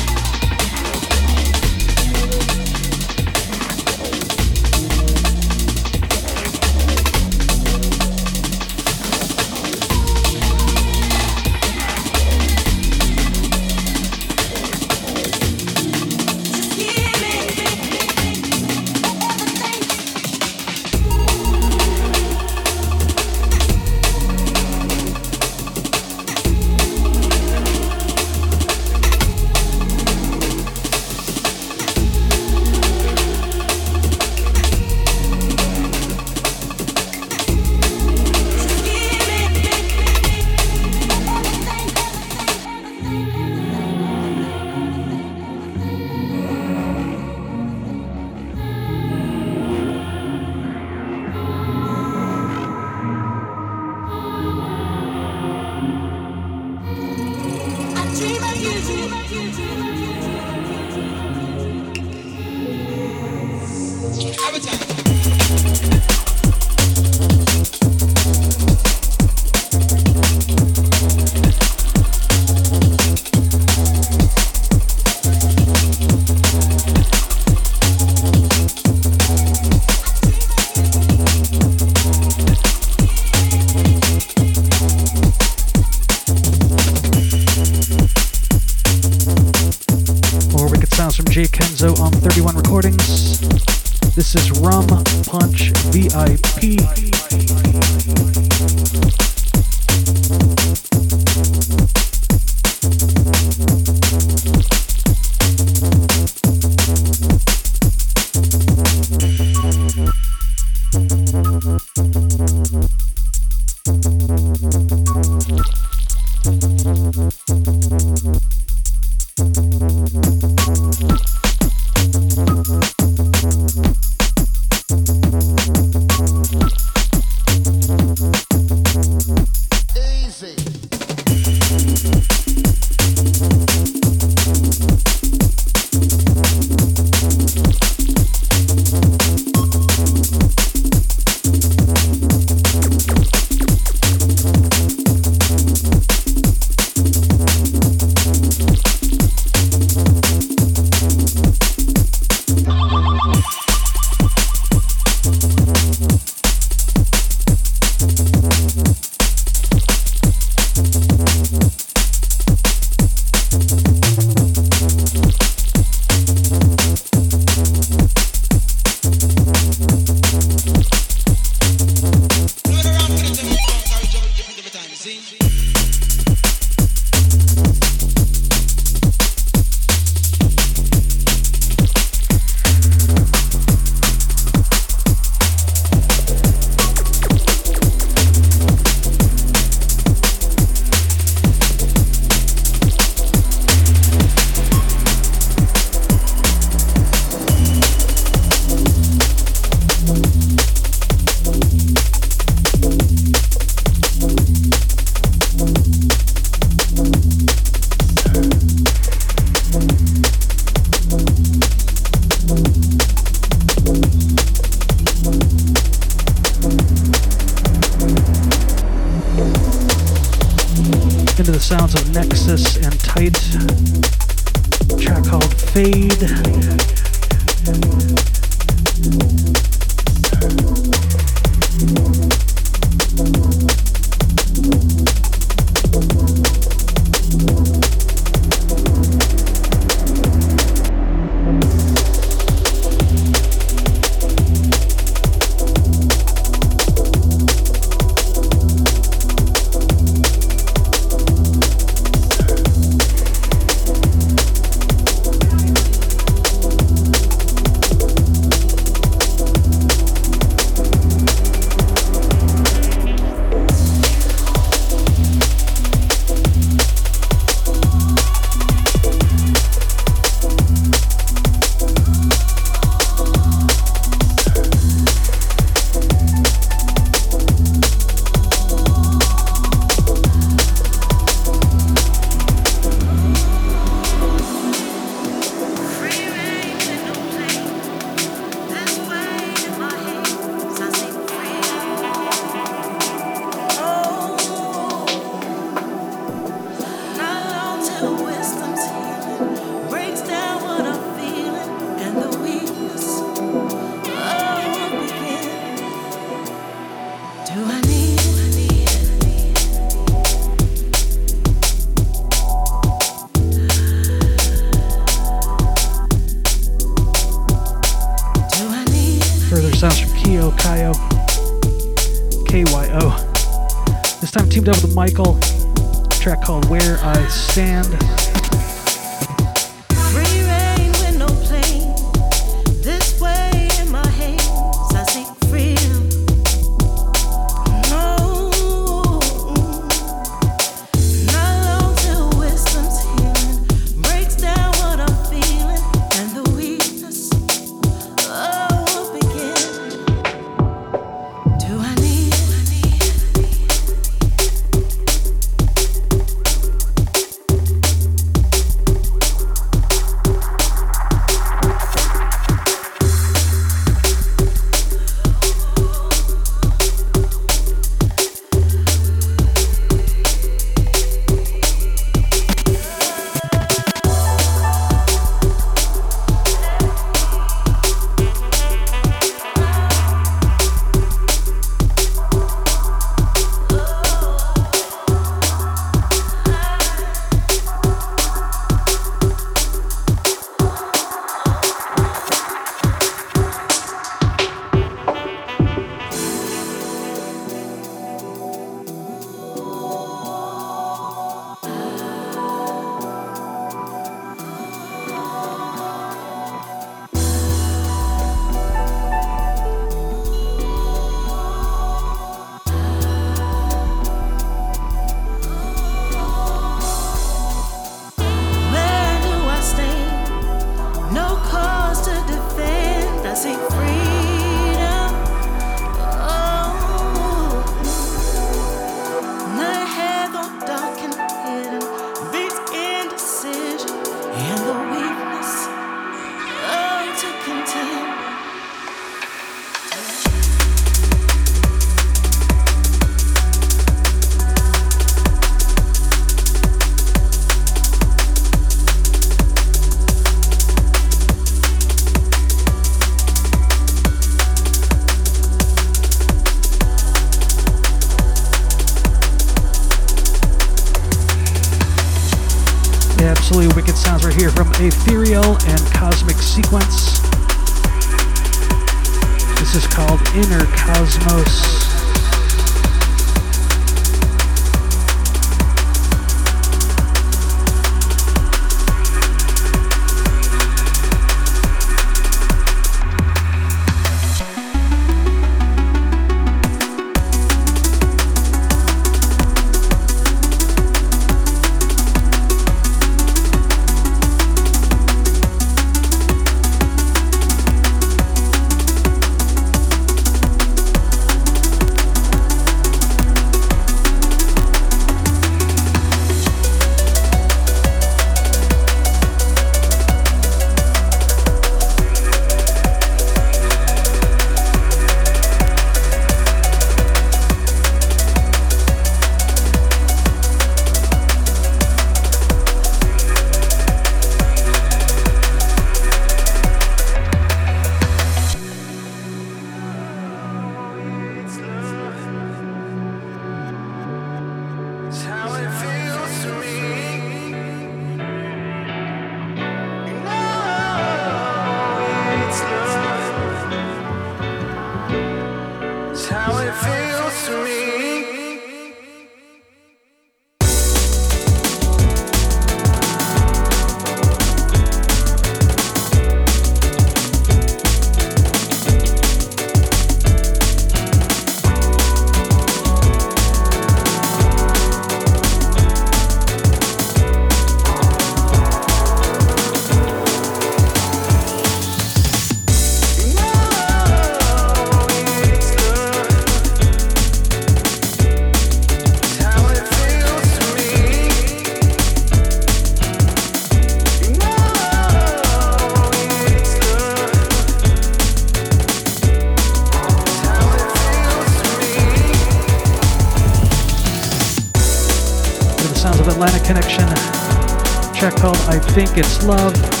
Think it's love.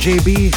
JB.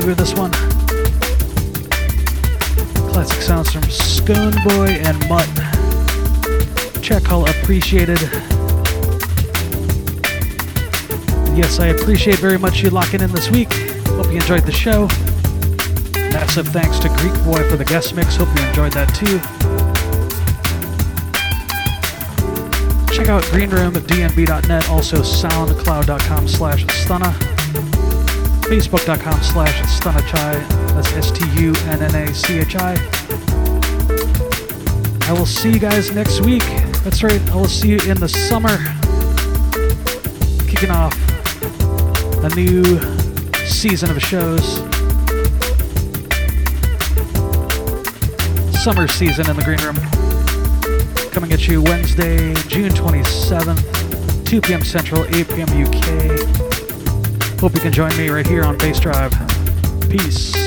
Leave you with this one. Classic sounds from Scone Boy and Mutt. Check call appreciated. Yes, I appreciate very much you locking in this week. Hope you enjoyed the show. Massive thanks to Greek Boy for the guest mix. Hope you enjoyed that too. Check out Green Room at dnb.net, also soundcloud.com slash stunna, facebook.com slash stunnachi, that's S-T-U-N-N-A-C-H-I. I will see you guys next week. That's right, I will see you in the summer. Kicking off a new season of shows. Summer season in the green room. Coming at you Wednesday, June 27th, 2 p.m. Central, 8 p.m. UK. Hope you can join me right here on Bassdrive. Peace.